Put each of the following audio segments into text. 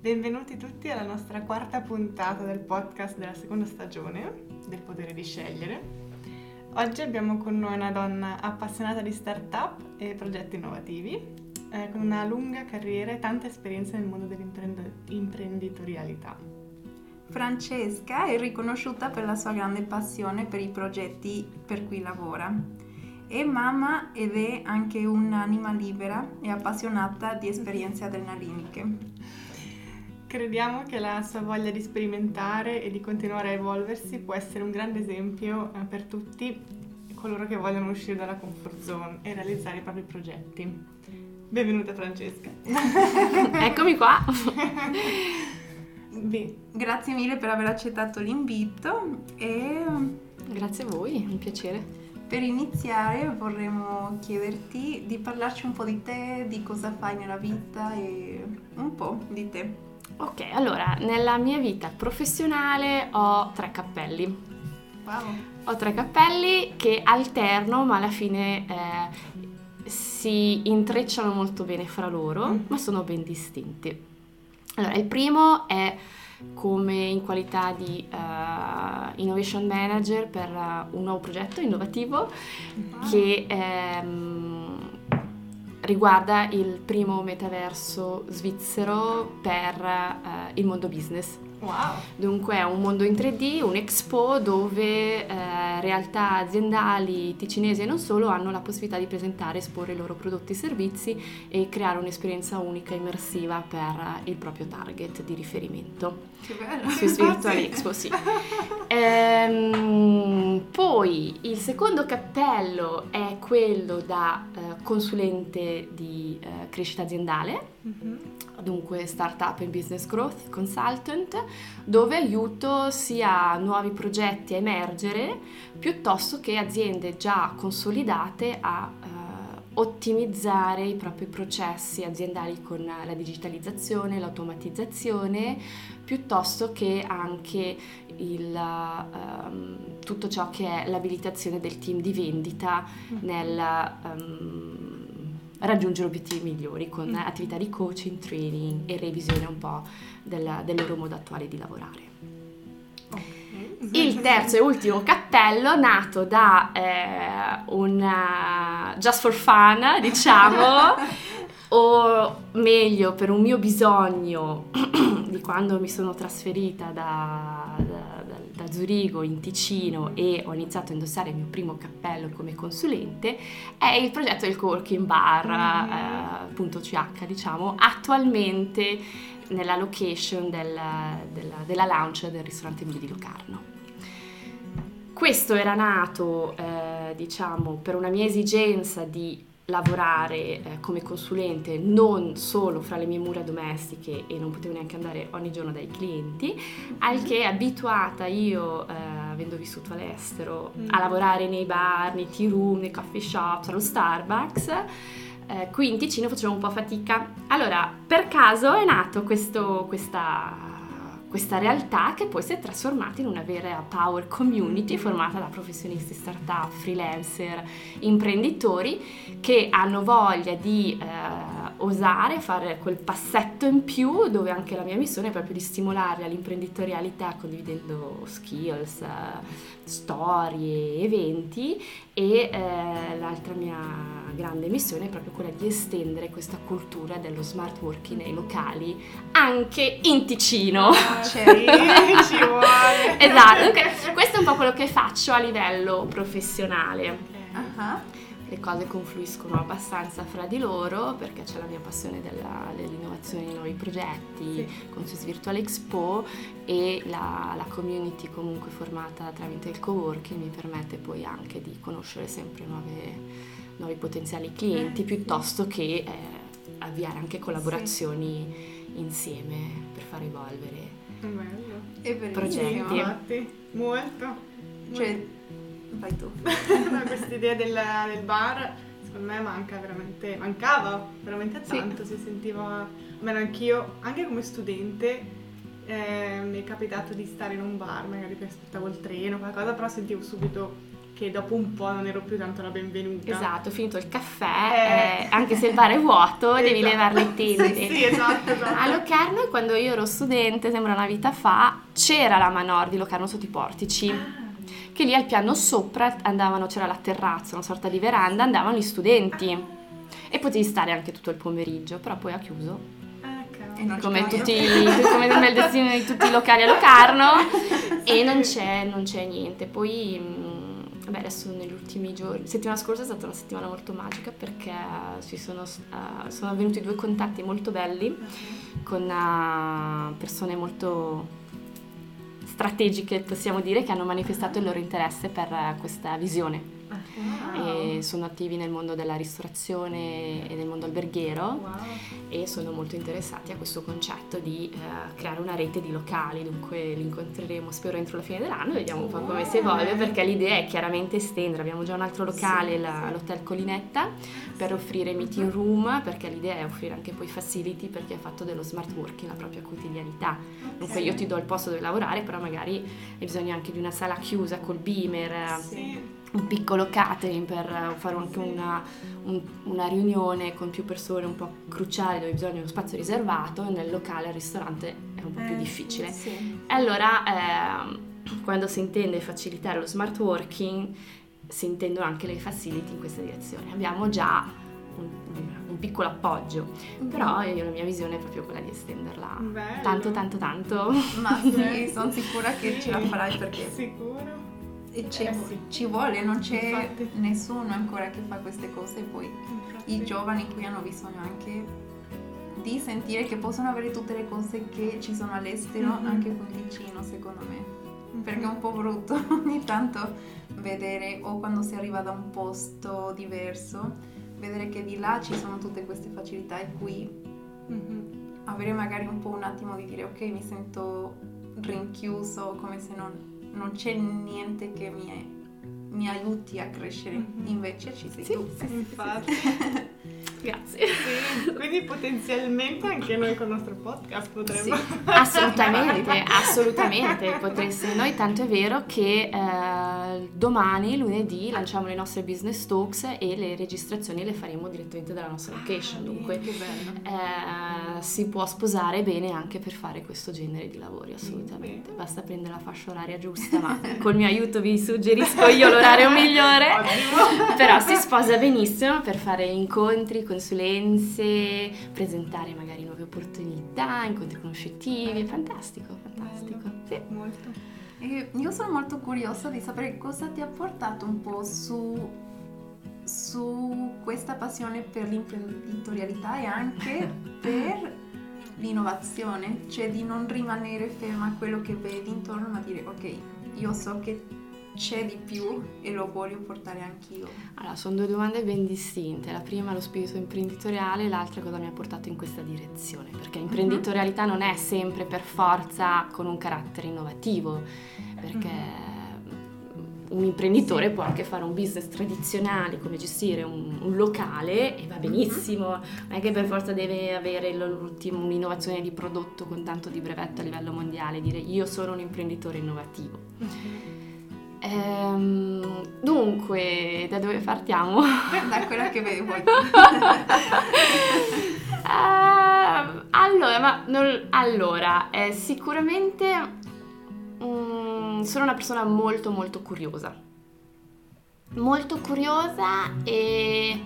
Benvenuti tutti alla nostra quarta puntata del podcast della seconda stagione del potere di scegliere. Oggi abbiamo con noi una donna appassionata di start-up e progetti innovativi, eh, con una lunga carriera e tanta esperienza nel mondo dell'imprenditorialità. Francesca è riconosciuta per la sua grande passione per i progetti per cui lavora. È mamma ed è anche un'anima libera e appassionata di esperienze adrenaliniche. Crediamo che la sua voglia di sperimentare e di continuare a evolversi può essere un grande esempio eh, per tutti coloro che vogliono uscire dalla comfort zone e realizzare i propri progetti. Benvenuta Francesca. Eccomi qua. Beh, grazie mille per aver accettato l'invito e grazie a voi, è un piacere. Per iniziare vorremmo chiederti di parlarci un po' di te, di cosa fai nella vita e un po' di te. Ok, allora, nella mia vita professionale ho tre cappelli. Wow. Ho tre cappelli che alterno, ma alla fine eh, si intrecciano molto bene fra loro, mm. ma sono ben distinti. Allora, il primo è come in qualità di uh, innovation manager per uh, un nuovo progetto innovativo mm. che um, riguarda il primo metaverso svizzero per uh, il mondo business. Wow. Dunque è un mondo in 3D, un expo dove eh, realtà aziendali ticinesi e non solo hanno la possibilità di presentare, esporre i loro prodotti e servizi e creare un'esperienza unica e immersiva per il proprio target di riferimento. Che bello! Swiss Virtual Expo, sì. Ehm, poi il secondo cappello è quello da eh, consulente di eh, crescita aziendale. Mm-hmm dunque Startup and Business Growth Consultant, dove aiuto sia nuovi progetti a emergere piuttosto che aziende già consolidate a eh, ottimizzare i propri processi aziendali con la digitalizzazione, l'automatizzazione, piuttosto che anche il, um, tutto ciò che è l'abilitazione del team di vendita mm. nel um, raggiungere obiettivi migliori con mm. attività di coaching, training e revisione un po' della, del loro modo attuale di lavorare. Il terzo e ultimo cappello, nato da eh, un uh, just for fun, diciamo, o meglio per un mio bisogno di quando mi sono trasferita da, da da Zurigo in Ticino e ho iniziato a indossare il mio primo cappello come consulente è il progetto del coworking bar mm. eh, diciamo attualmente nella location del, della, della lounge del ristorante Emilio di Locarno. Questo era nato eh, diciamo per una mia esigenza di lavorare eh, come consulente non solo fra le mie mura domestiche e non potevo neanche andare ogni giorno dai clienti, al che abituata io, eh, avendo vissuto all'estero, mm. a lavorare nei bar, nei tea room, nei coffee shop, allo Starbucks, eh, qui in Ticino facevo un po' fatica. Allora, per caso è nato questo, questa questa realtà che poi si è trasformata in una vera power community formata da professionisti startup, freelancer, imprenditori che hanno voglia di eh, osare, fare quel passetto in più dove anche la mia missione è proprio di stimolare l'imprenditorialità condividendo skills, eh, storie, eventi e eh, l'altra mia grande missione è proprio quella di estendere questa cultura dello smart working nei locali anche in Ticino. Ah, ci vuole. esatto, questo è un po' quello che faccio a livello professionale. Uh-huh le cose confluiscono abbastanza fra di loro perché c'è la mia passione della, dell'innovazione di nuovi progetti sì. con Swiss Virtual Expo e la, la, community comunque formata tramite il co-working mi permette poi anche di conoscere sempre nuove, nuovi potenziali clienti eh, piuttosto che eh, avviare anche collaborazioni sì. insieme per far evolvere Bello. progetti. Infatti, molto. Cioè, Vai tu. no, questa idea del, del, bar secondo me manca veramente, mancava veramente tanto, sì. si sentiva, almeno anch'io, anche come studente, eh, mi è capitato di stare in un bar, magari che aspettavo il treno, qualcosa, però sentivo subito che dopo un po' non ero più tanto la benvenuta. Esatto, finito il caffè, eh. Eh, anche se il bar è vuoto, esatto. devi levare le tende. Sì, sì, esatto, esatto. A Locarno, quando io ero studente, sembra una vita fa, c'era la Manor di Locarno sotto i portici. Ah. Che lì al piano sopra andavano, c'era la terrazza, una sorta di veranda, andavano gli studenti. E potevi stare anche tutto il pomeriggio, però poi ha chiuso come, tutti, come nel destino di tutti i locali a Locarno e non c'è, non c'è niente. Poi, vabbè, adesso negli ultimi giorni, settimana scorsa è stata una settimana molto magica perché ci sono, uh, sono avvenuti due contatti molto belli con uh, persone molto strategiche, possiamo dire, che hanno manifestato il loro interesse per uh, questa visione wow. e sono attivi nel mondo della ristorazione e nel mondo alberghiero wow. e sono molto interessati a questo concetto di uh, creare una rete di locali, dunque li incontreremo spero entro la fine dell'anno, vediamo un po' come si evolve perché l'idea è chiaramente estendere, abbiamo già un altro locale, sì, la, l'Hotel Colinetta, per offrire meeting room perché l'idea è offrire anche poi facility perché ha fatto dello smart working la propria quotidianità. Dunque io ti do il posto dove lavorare, però magari hai bisogno anche di una sala chiusa col beamer. Sì un piccolo catering per fare anche una, un, una, riunione con più persone un po' cruciale dove bisogna uno spazio riservato nel locale al ristorante è un po' più eh, difficile. Sì. E allora eh, quando si intende facilitare lo smart working si intendono anche le facility in questa direzione. Abbiamo già un, un piccolo appoggio, mm-hmm. però io, la mia visione è proprio quella di estenderla Bello. tanto tanto tanto. Ma sì, sono sicura che ce la farai perché... Sicuro eh sì. ci vuole, non c'è Infatti. nessuno ancora che fa queste cose, poi Infatti. i giovani qui hanno bisogno anche di sentire che possono avere tutte le cose che ci sono all'estero mm-hmm. anche qui vicino, secondo me. Mm-hmm. Perché è un po' brutto ogni tanto vedere o quando si arriva da un posto diverso, vedere che di là ci sono tutte queste facilità e qui mm-hmm. avere magari un po' un attimo di dire ok mi sento rinchiuso come se non non c'è niente che mi, mi aiuti a crescere, mm-hmm. invece ci sei sì, tu. Sì, infatti. Grazie. Sì, quindi potenzialmente anche noi con il nostro podcast potremmo... Sì, assolutamente, assolutamente potreste noi, tanto è vero che eh, domani, lunedì, lanciamo le nostre business talks e le registrazioni le faremo direttamente dalla nostra location, dunque eh, si può sposare bene anche per fare questo genere di lavori, assolutamente. Basta prendere la fascia oraria giusta, ma col mio aiuto vi suggerisco io l'orario migliore, però si sposa benissimo per fare incontri, consulenze, presentare magari nuove opportunità, incontri conoscitivi, fantastico, fantastico. Sì. Molto. E io sono molto curiosa di sapere cosa ti ha portato un po' su, su questa passione per l'imprenditorialità e anche per l'innovazione, cioè di non rimanere ferma a quello che vedi intorno, ma dire ok, io so che c'è di più e lo voglio portare anch'io? Allora, sono due domande ben distinte. La prima lo spirito imprenditoriale, l'altra cosa mi ha portato in questa direzione, perché mhm. imprenditorialità non è sempre per forza con un carattere innovativo, perché mm-hmm. un imprenditore sì. può anche fare un business tradizionale come gestire un, un locale e va mhm. benissimo, mm-hmm. non è che per forza deve avere un'innovazione di prodotto con tanto di brevetto a livello mondiale, dire io sono un imprenditore innovativo. Mm-hmm. Ehm, dunque, da dove partiamo? da quella che vuoi. uh, allora, ma non, allora eh, sicuramente um, sono una persona molto molto curiosa. Molto curiosa e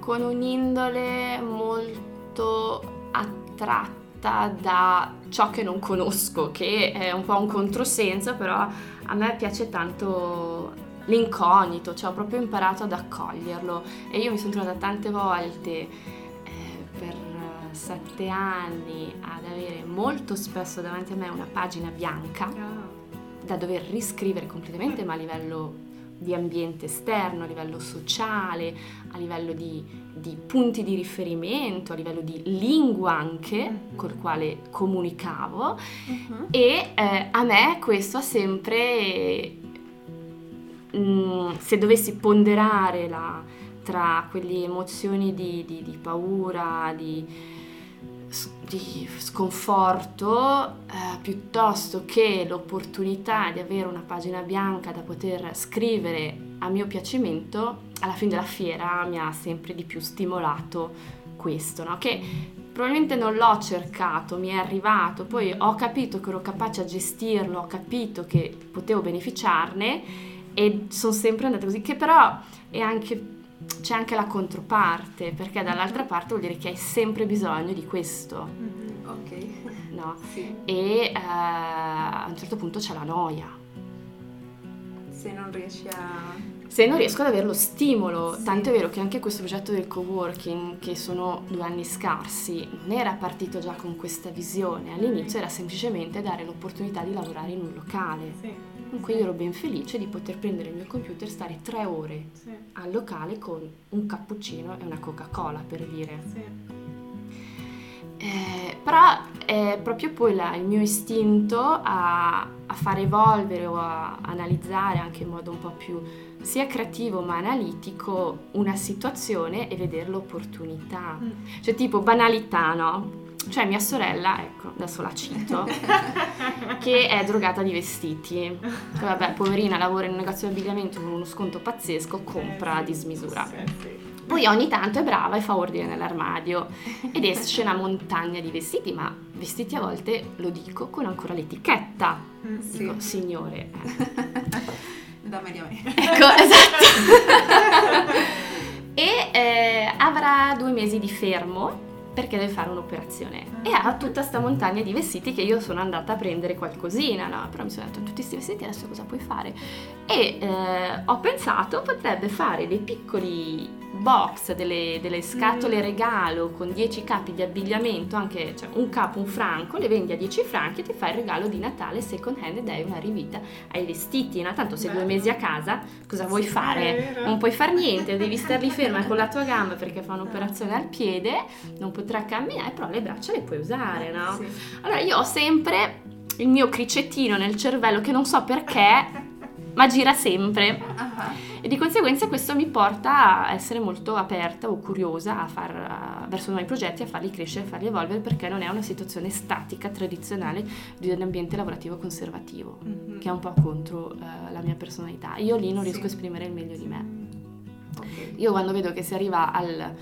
con un'indole molto attratta da ciò che non conosco, che è un po' un controsenso, però a me piace tanto l'incognito, cioè ho proprio imparato ad accoglierlo e io mi sono trovata tante volte eh, per sette anni ad avere molto spesso davanti a me una pagina bianca ah. da dover riscrivere completamente ma a livello di ambiente esterno, a livello sociale, a livello di, di punti di riferimento, a livello di lingua anche uh-huh. col quale comunicavo uh-huh. e eh, a me questo ha sempre, mh, mm, se dovessi ponderare la, tra quelle emozioni di, di, di paura, di di sconforto eh, piuttosto che l'opportunità di avere una pagina bianca da poter scrivere a mio piacimento, alla fine della fiera mi ha sempre di più stimolato questo, no? che probabilmente non l'ho cercato, mi è arrivato, poi ho capito che ero capace a gestirlo, ho capito che potevo beneficiarne e sono sempre andata così, che però è anche c'è anche la controparte, perché dall'altra parte vuol dire che hai sempre bisogno di questo. Mhm, Ok. No? Sì. E eh, a un certo punto c'è la noia. Se non riesci a... Se non riesco ad avere lo stimolo, Sì. tanto è vero che anche questo progetto del co-working, che sono due anni scarsi, non era partito già con questa visione, all'inizio era semplicemente dare l'opportunità di lavorare in un locale, Sì, cui io ero ben felice di poter prendere il mio computer e stare tre ore sì, al locale con un cappuccino e una Coca-Cola, per dire. sì. Eh, però è proprio poi la- il mio istinto a, a far evolvere o a analizzare anche in modo un po' più sia creativo ma analitico una situazione e vedere l'opportunità. Mm. Cioè tipo banalità, no? Cioè mia sorella, ecco, adesso la cito, che è drogata di vestiti. Che Vabbè, poverina, lavora in un negozio di abbigliamento con uno sconto pazzesco, compra Eh, a sì, dismisura. sì, sì. Poi ogni tanto è brava e fa ordine nell'armadio ed esce una montagna di vestiti, ma vestiti a volte, lo dico, con ancora l'etichetta. Mm, Sì. Dico, signore. eh. Dammeli a me. Ecco, esatto. e eh, avrà due mesi di fermo perché deve fare un'operazione e ha tutta sta montagna di vestiti che io sono andata a prendere qualcosina, no? Però mi sono detto, tutti questi vestiti adesso cosa puoi fare? E eh, ho pensato potrebbe fare dei piccoli box, delle, delle scatole regalo con 10 capi di abbigliamento, anche cioè, un capo, un franco, le vendi a 10 franchi e ti fai il regalo di Natale second hand e dai una rivita ai vestiti, no? Tanto sei due mesi a casa, cosa vuoi Sì, fare? Non puoi fare niente, devi star lì ferma con la tua gamba perché fa un'operazione al piede, non potrà camminare, però le braccia le puoi usare, no? Sì. Allora io ho sempre il mio cricettino nel cervello che non so perché, ma gira sempre Ah, e di conseguenza questo mi porta a essere molto aperta o curiosa a far, a- verso nuovi progetti, a farli crescere, a farli evolvere perché non è una situazione statica, tradizionale di un ambiente lavorativo conservativo Mhm. che è un po' contro eh, la mia personalità. Io lì non Sì. riesco a esprimere il meglio di me. ok. Io quando vedo che si arriva al,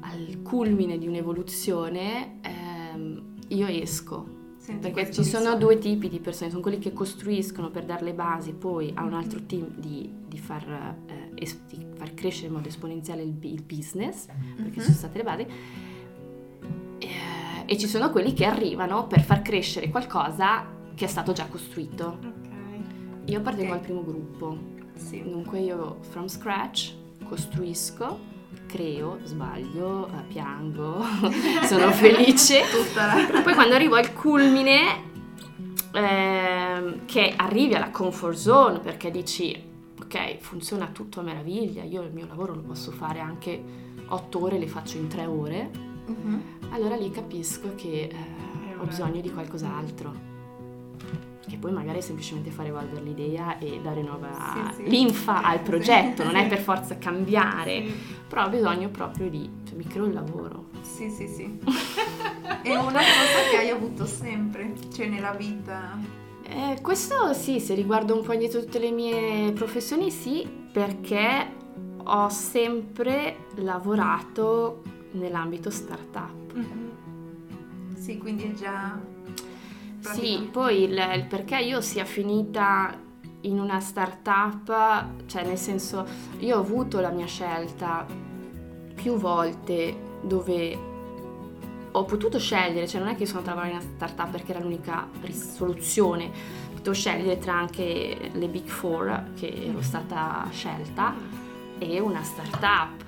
al culmine di un'evoluzione, ehm, io esco. Perché ci sono due tipi di persone, sono quelli che costruiscono per dare le basi, poi a un altro team di, di far, eh, es- di far crescere in modo esponenziale il, il business, perché Mhm. ci sono state le basi, Eh, e ci sono quelli che arrivano per far crescere qualcosa che è stato già costruito. Ok. Io appartengo Ok. al primo gruppo, Sì. Dunque io from scratch costruisco, creo, sbaglio, eh, piango, sono felice. Poi quando arrivo al culmine, ehm, che arrivi alla comfort zone perché dici, ok, funziona tutto a meraviglia, io il mio lavoro lo posso fare anche 8 ore, le faccio in 3 ore, Mhm. allora lì capisco che eh, ho bisogno di qualcos'altro. Che poi magari è semplicemente fare evolvere l'idea e dare nuova Sì, sì. linfa al Sì. progetto, non è per forza cambiare, però ho bisogno proprio di, cioè mi creo il lavoro. Sì, sì, sì. È una cosa che hai avuto sempre, cioè nella vita. Eh, questo sì, se riguardo un po' indietro tutte le mie professioni, sì, perché ho sempre lavorato nell'ambito startup. Mhm. Sì, quindi è già... Sì, poi il, il perché io sia finita in una startup, cioè nel senso, io ho avuto la mia scelta più volte dove ho potuto scegliere, cioè non è che sono andata a lavorare in una startup perché era l'unica soluzione, potevo scegliere tra anche le Big Four che ero stata scelta e una startup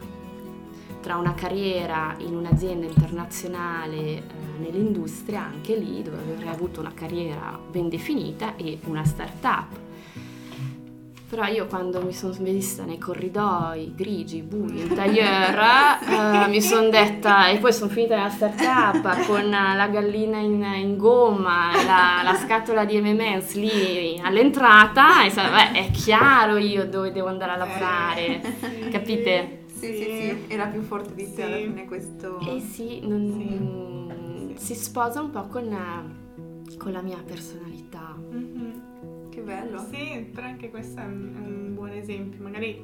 tra una carriera in un'azienda internazionale eh, nell'industria, anche lì dove avrei avuto una carriera ben definita e una startup. Però io quando mi sono vista nei corridoi grigi, bui, in tailleur, eh, mi sono detta, e poi sono finita nella startup con la gallina in, in gomma, la, la scatola di M&M's lì all'entrata, e beh, è chiaro io dove devo andare a lavorare, Sì. capite? Sì, sì, sì, era più forte di te Sì. alla fine questo... Eh sì, non- si sposa un po' con, con la mia personalità. Mhm. Che bello. Sì, però anche questo è un, è un buon buon esempio, magari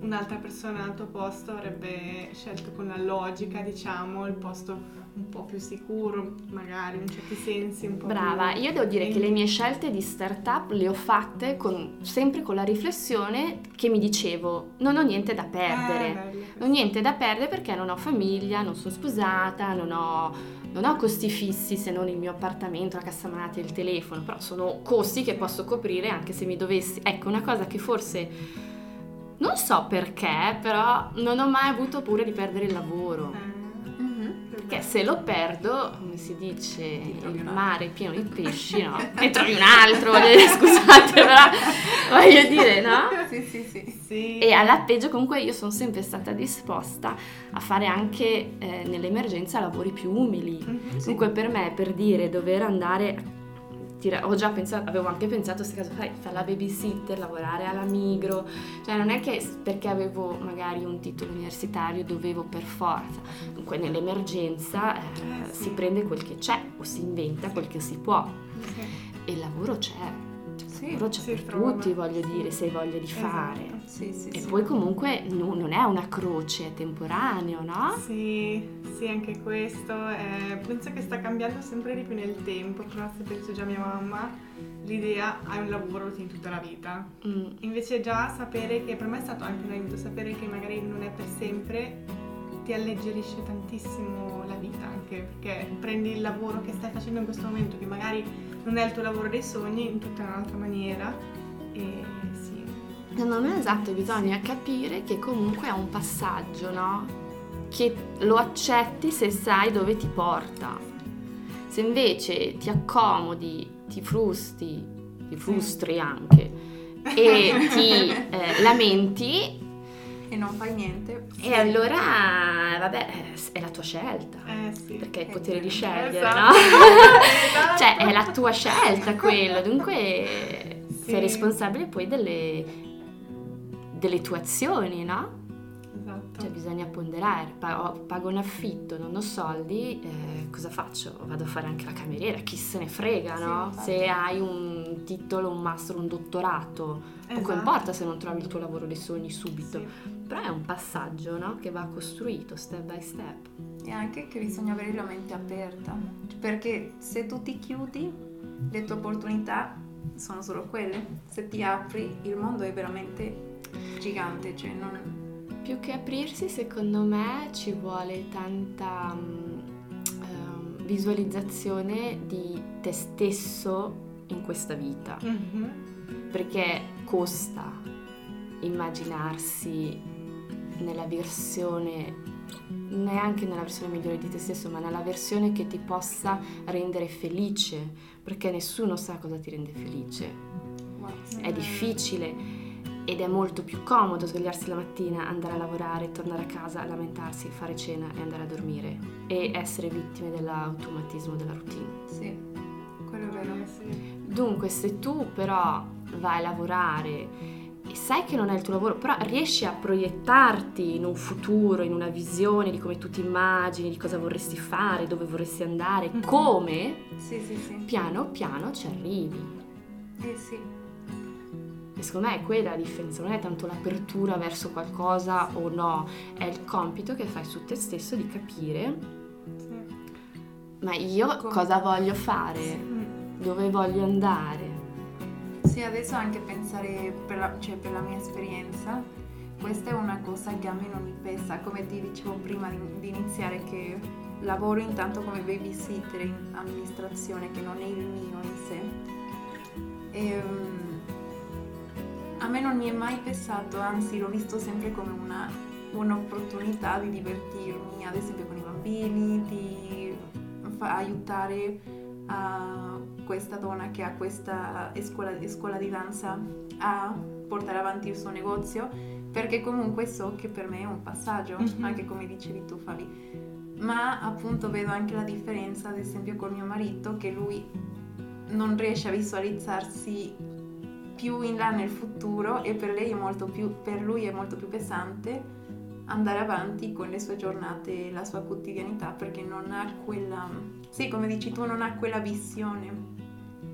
un'altra persona al tuo posto avrebbe scelto con la logica, diciamo, il posto un po' più sicuro, magari in certi sensi un po' Brava, più... io devo dire che le mie scelte di startup le ho fatte con, sempre con la riflessione che mi dicevo non ho niente da perdere. Eh, bello non ho niente da perdere perché non ho famiglia, non sono sposata, non ho, non ho costi fissi se non il mio appartamento, la cassamonata e il telefono, però sono costi che posso coprire anche se mi dovessi... Ecco, una cosa che forse... Non so perché, però non ho mai avuto paura di perdere il lavoro. Eh, Mhm. Perché se lo perdo, come si dice, il mare è pieno di pesci, no? Ne trovi un altro, voglio dire, scusate, però voglio dire, no? Sì, sì, sì. Sì. E alla peggio comunque io sono sempre stata disposta a fare anche eh, nell'emergenza lavori più umili. Mhm. Comunque per me, per dire, dover andare... tira- Ho già pensato, avevo anche pensato se caso fai, fare la babysitter, lavorare alla Migro, cioè non è che perché avevo magari un titolo universitario dovevo per forza, comunque nell'emergenza eh, Eh, sì. si prende quel che c'è o si inventa quel che si può Sì. e il lavoro c'è, Sì, c'è si per trova. tutti voglio dire, se hai voglia di fare. Esatto. sì, sì, E poi comunque no- non è una croce, è temporaneo, no? Sì, sì, anche questo. eh, penso che sta cambiando sempre di più nel tempo, però se penso già a mia mamma, l'idea hai un lavoro tieni tutta la vita. Mm, Invece già sapere che per me è stato anche un aiuto, sapere che magari non è per sempre ti alleggerisce tantissimo la vita anche perché prendi il lavoro che stai facendo in questo momento che magari non è il tuo lavoro dei sogni in tutta un'altra maniera e sì. Secondo me esatto, bisogna capire che comunque è un passaggio, no? Che lo accetti se sai dove ti porta. Se invece ti accomodi, ti frusti, ti frustri anche e ti eh, lamenti, E non fai niente. e allora vabbè, è la tua scelta. Eh sì. Perché hai il Eh, potere di esatto. scegliere, Esatto. no? Esatto. cioè, è la tua scelta quello, dunque Sì. sei responsabile poi delle, delle tue azioni, no? Bisogna ponderare, pago un affitto, non ho soldi, eh, cosa faccio? Vado a fare anche la cameriera, chi se ne frega, Sì, no? infatti. Se hai un titolo, un master, un dottorato, poco Esatto. importa se non trovi il tuo lavoro dei sogni subito, Sì. però è un passaggio, no? Che va costruito step by step. E anche che bisogna avere la mente aperta. Perché se tu ti chiudi, le tue opportunità sono solo quelle. Se ti apri, il mondo è veramente gigante. Cioè non... Più che aprirsi, secondo me ci vuole tanta ehm, visualizzazione di te stesso in questa vita, Mhm. perché costa immaginarsi nella versione neanche nella versione migliore di te stesso, ma nella versione che ti possa rendere felice, perché nessuno sa cosa ti rende felice. wow. È difficile ed è molto più comodo svegliarsi la mattina, andare a lavorare, tornare a casa, lamentarsi, fare cena e andare a dormire e essere vittime dell'automatismo della routine. Sì, quello è vero. Sì. Dunque, se tu però vai a lavorare e sai che non è il tuo lavoro, però riesci a proiettarti in un futuro, in una visione di come tu ti immagini, di cosa vorresti fare, dove vorresti andare, Mhm. come, Sì, sì, sì. piano piano ci arrivi. Eh sì. E secondo me è quella la differenza, non è tanto l'apertura verso qualcosa o no, è il compito che fai su te stesso di capire, Sì. ma io Come- cosa voglio fare, Mm. dove voglio andare. Sì, adesso anche pensare per la, cioè, per la mia esperienza, questa è una cosa che a me non mi pesa, come ti dicevo prima di, iniziare che lavoro intanto come babysitter in amministrazione che non è il mio in sé. Ehm, a me non mi è mai pesato, anzi l'ho visto sempre come una, un'opportunità di divertirmi, ad esempio con i bambini, di fa- aiutare a questa donna che ha questa scuola, scuola di danza a portare avanti il suo negozio, perché comunque so che per me è un passaggio, Mhm. anche come dicevi tu Fabi. Ma appunto vedo anche la differenza, ad esempio, con mio marito, che lui non riesce a visualizzarsi più in là nel futuro e per, lei è molto più, per lui è molto più pesante andare avanti con le sue giornate e la sua quotidianità perché non ha quella, sì come dici tu, non ha quella visione.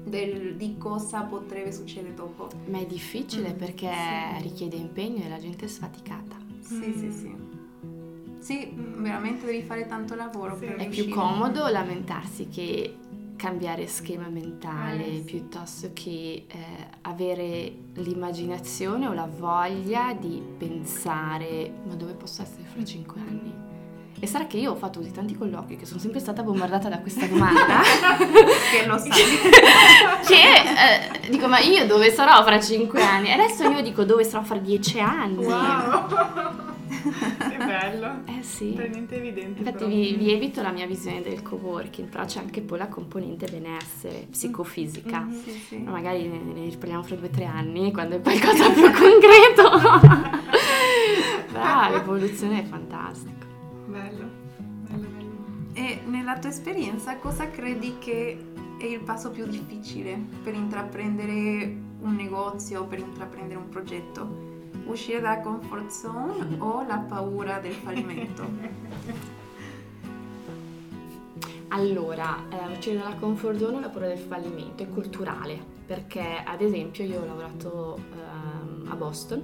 del- di cosa potrebbe succedere dopo. Ma è difficile Mm, perché sì. richiede impegno e la gente è sfaticata. Sì, sì, sì. Sì, veramente devi fare tanto lavoro Sì. per È più riuscire. comodo lamentarsi che cambiare schema mentale Eh, piuttosto che eh, avere l'immaginazione o la voglia di pensare ma dove posso essere fra cinque anni? E sarà che io ho fatto così tanti colloqui che sono sempre stata bombardata da questa domanda Che lo sai. che eh, dico ma io dove sarò fra cinque anni? E adesso io dico dove sarò fra dieci anni. Wow! che bello. Eh sì. Niente evidente. Infatti vi, vi evito la mia visione del coworking, però c'è anche poi la componente benessere psicofisica. Mhm. Sì, sì. Ma Magari ne, ne riparliamo fra due o tre anni, quando è qualcosa più concreto. però l'evoluzione è fantastica. Bello. Bello, bello. E nella tua esperienza cosa credi che è il passo più difficile per intraprendere un negozio, per intraprendere un progetto? Uscire dalla comfort zone o la paura del fallimento? Allora, eh, uscire dalla comfort zone, la paura del fallimento è culturale, perché ad esempio io ho lavorato ehm, a Boston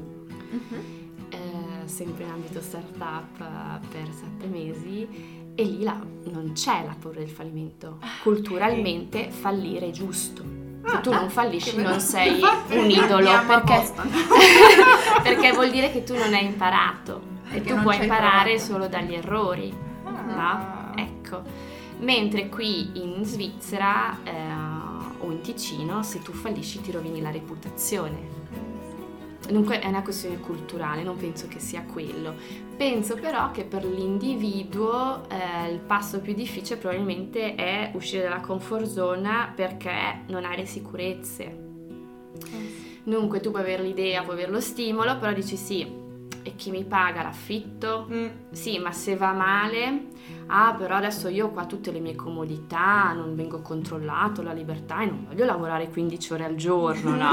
eh, sempre in ambito startup eh, per sette mesi e lì la- non c'è la paura del fallimento. Culturalmente fallire è giusto. Se tu non fallisci non sei un idolo perché, perché vuol dire che tu non hai imparato e Perché tu non puoi imparare provato. solo dagli errori. Ah. No? Ecco. Mentre qui in Svizzera eh, o in Ticino, se tu fallisci ti rovini la reputazione. Dunque è una questione culturale, non penso che sia quello. Penso però che per l'individuo eh, il passo più difficile probabilmente è uscire dalla comfort zone perché non hai le sicurezze. Dunque tu puoi avere l'idea, puoi avere lo stimolo, però dici sì, e chi mi paga l'affitto? Mm. Sì, ma se va male, ah, però adesso io ho qua tutte le mie comodità, non vengo controllato, la libertà e non voglio lavorare 15 ore al giorno, no?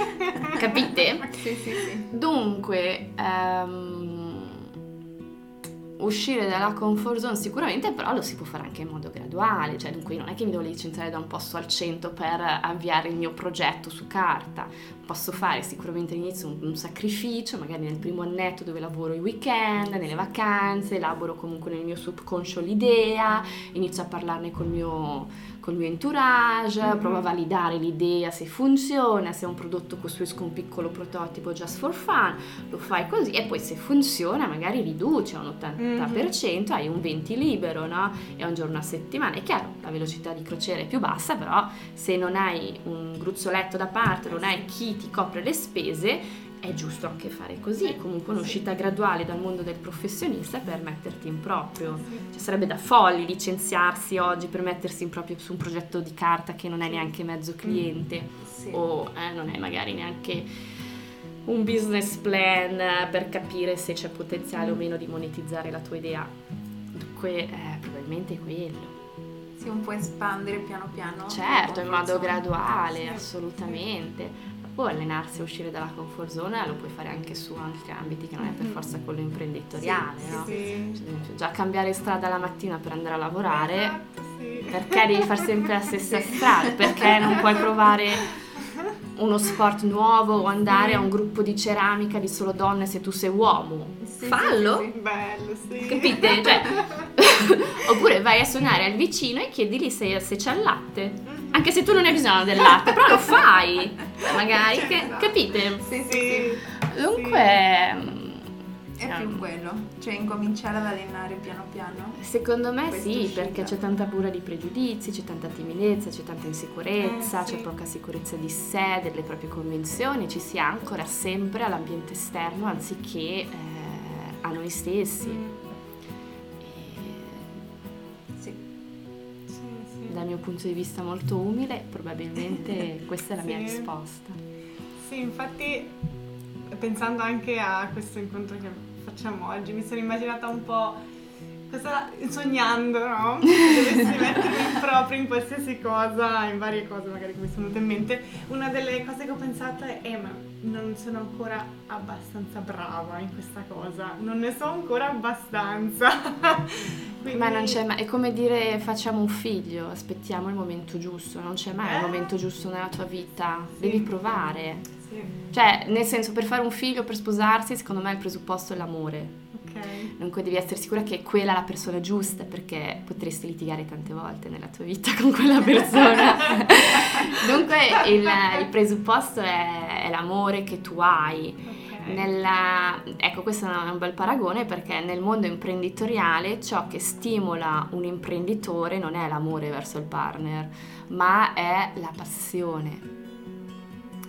Capite? Sì, sì, sì. Dunque, ehm, uscire dalla comfort zone sicuramente, però lo si può fare anche in modo graduale, cioè dunque non è che mi devo licenziare da un posto al 100 per avviare il mio progetto su carta, posso fare sicuramente all'inizio un, un sacrificio, magari nel primo annetto dove lavoro i weekend, nelle vacanze, elaboro comunque nel mio subconscio l'idea, inizio a parlarne col mio, col mio entourage, Mhm. provo a validare l'idea se funziona, se è un prodotto costruisco un piccolo prototipo just for fun, lo fai così e poi se funziona magari riduce a un 80%, hai un 20 libero, no? È un giorno a settimana. È chiaro, la velocità di crociera è più bassa, però se non hai un gruzzoletto da parte, non hai chi ti copre le spese, è giusto anche fare così, comunque un'uscita graduale dal mondo del professionista per metterti in proprio. Cioè, sarebbe da folli licenziarsi oggi per mettersi in proprio su un progetto di carta che non è neanche mezzo cliente Sì. o eh, non è magari neanche un business plan per capire se c'è potenziale o meno di monetizzare la tua idea. Dunque, eh, probabilmente è quello. Si un po' espandere piano piano. Certo, in modo graduale, assolutamente. Poi allenarsi a uscire dalla comfort zone lo puoi fare anche su altri ambiti che non è per Mhm. forza quello imprenditoriale, Sì, no? Sì. Cioè, ad esempio, già cambiare strada la mattina per andare a lavorare, Esatto, sì. perché devi fare sempre la stessa strada? Perché non puoi provare uno sport nuovo o andare a un gruppo di ceramica di solo donne se tu sei uomo? Sì, Fallo! sì, sì, Bello, sì. Capite? Cioè, oppure vai a suonare al vicino e chiedili se, se c'è il latte. Anche se tu non hai bisogno del latte, però lo fai. Magari, che- Esatto. capite? Sì, sì, Sì. sì. Dunque, mm, È più quello, cioè incominciare ad allenare piano piano. Secondo me sì, uscita. perché c'è tanta paura di pregiudizi, c'è tanta timidezza, c'è tanta insicurezza, Eh, sì. c'è poca sicurezza di sé, delle proprie convinzioni, ci si ancora sempre all'ambiente esterno anziché eh, a noi stessi. Mm. Dal mio punto di vista molto umile, probabilmente questa è la mia Sì. risposta. Sì, infatti pensando anche a questo incontro che facciamo oggi, mi sono immaginata un po' cosa sognando, no? Se dovessi mettermi in proprio in qualsiasi cosa, in varie cose magari che mi sono venute in mente, una delle cose che ho pensato è, eh, ma non sono ancora abbastanza brava in questa cosa, non ne so ancora abbastanza. Quindi... Ma non c'è mai, è come dire facciamo un figlio, aspettiamo il momento giusto, non c'è mai eh? il momento giusto nella tua vita, sì. devi provare. Sì. Cioè, nel senso, per fare un figlio, per sposarsi, secondo me il presupposto è l'amore. Okay. Dunque devi essere sicura che quella è la persona giusta perché potresti litigare tante volte nella tua vita con quella persona. Dunque il, il presupposto è, è, l'amore che tu hai. Nella, ecco, questo è un bel paragone perché nel mondo imprenditoriale ciò che stimola un imprenditore non è l'amore verso il partner, ma è la passione.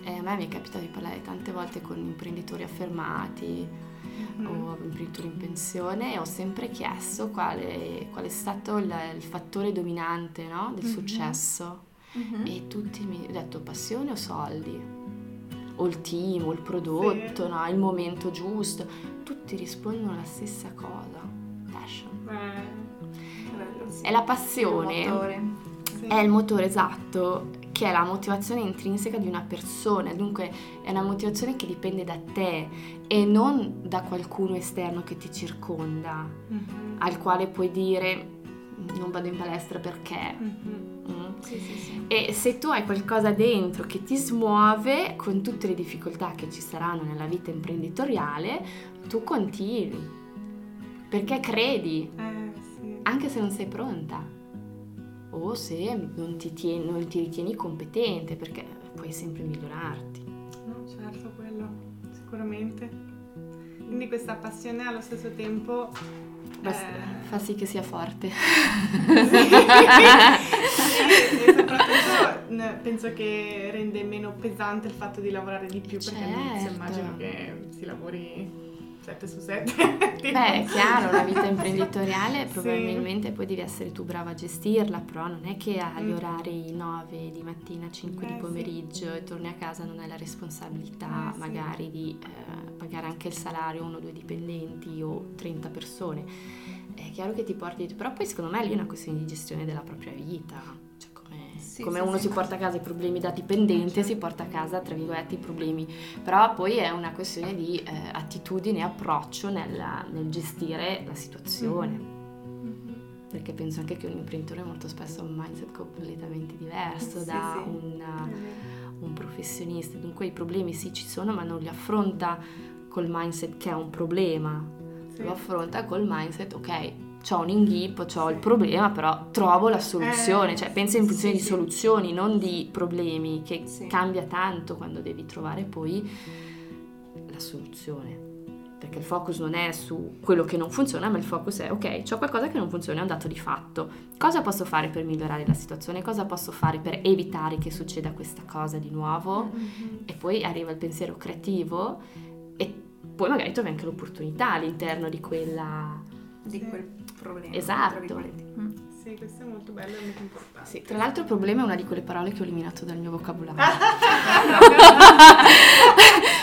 E a me mi è capitato di parlare tante volte con imprenditori affermati, mm-hmm. o imprenditori in pensione e ho sempre chiesto quale, qual è stato il, il fattore dominante no, del mm-hmm. successo mm-hmm. e tutti mi hanno detto passione o soldi o il team o il prodotto, sì. no, il momento giusto, tutti rispondono la stessa cosa, passion. Eh, è la passione, è il motore esatto che è la motivazione intrinseca di una persona, dunque è una motivazione che dipende da te e non da qualcuno esterno che ti circonda, mm-hmm. al quale puoi dire non vado in palestra perché. Mm-hmm. Mm. Sì, sì, sì. E se tu hai qualcosa dentro che ti smuove con tutte le difficoltà che ci saranno nella vita imprenditoriale, tu continui perché credi, eh, anche se non sei pronta o se non ti, tieni, non ti ritieni competente perché puoi sempre migliorarti. No, certo, quello, sicuramente. Quindi questa passione allo stesso tempo eh... fa sì che sia forte. sì, e soprattutto penso che rende meno pesante il fatto di lavorare di più perché certo. all'inizio immagino che si lavori 7 su 7. Beh, è chiaro, la vita imprenditoriale probabilmente sì. poi devi essere tu brava a gestirla, però non è che agli mm. orari 9 di mattina, 5 eh, di pomeriggio sì. e torni a casa non hai la responsabilità eh, magari sì. di eh, pagare anche il salario uno o due dipendenti o 30 persone. È chiaro che ti porti, però poi secondo me lì è una questione di gestione della propria vita sì, come sì, uno si porta a casa i problemi da dipendente, si porta a casa, tra virgolette, i problemi. Però poi è una questione di eh, attitudine e approccio nel, nel, gestire la situazione. Mm-hmm. Perché penso anche che un imprenditore molto spesso ha un mindset completamente diverso da un, un professionista. Dunque i problemi sì ci sono, ma non li affronta col mindset che è un problema, lo affronta col mindset, ok, ho un inghippo, ho il problema, però trovo la soluzione, eh, cioè pensa in funzione sì, di soluzioni, non di problemi, che sì. cambia tanto quando devi trovare poi la soluzione. Perché il focus non è su quello che non funziona, ma il focus è ok, c'ho qualcosa che non funziona, è un dato di fatto. Cosa posso fare per migliorare la situazione? Cosa posso fare per evitare che succeda questa cosa di nuovo? Mm-hmm. E poi arriva il pensiero creativo e poi magari trovi anche l'opportunità all'interno di quella di quel problema. Esatto. Mm. Sì, questo è molto bello e molto importante. Sì, tra l'altro il problema è una di quelle parole che ho eliminato dal mio vocabolario.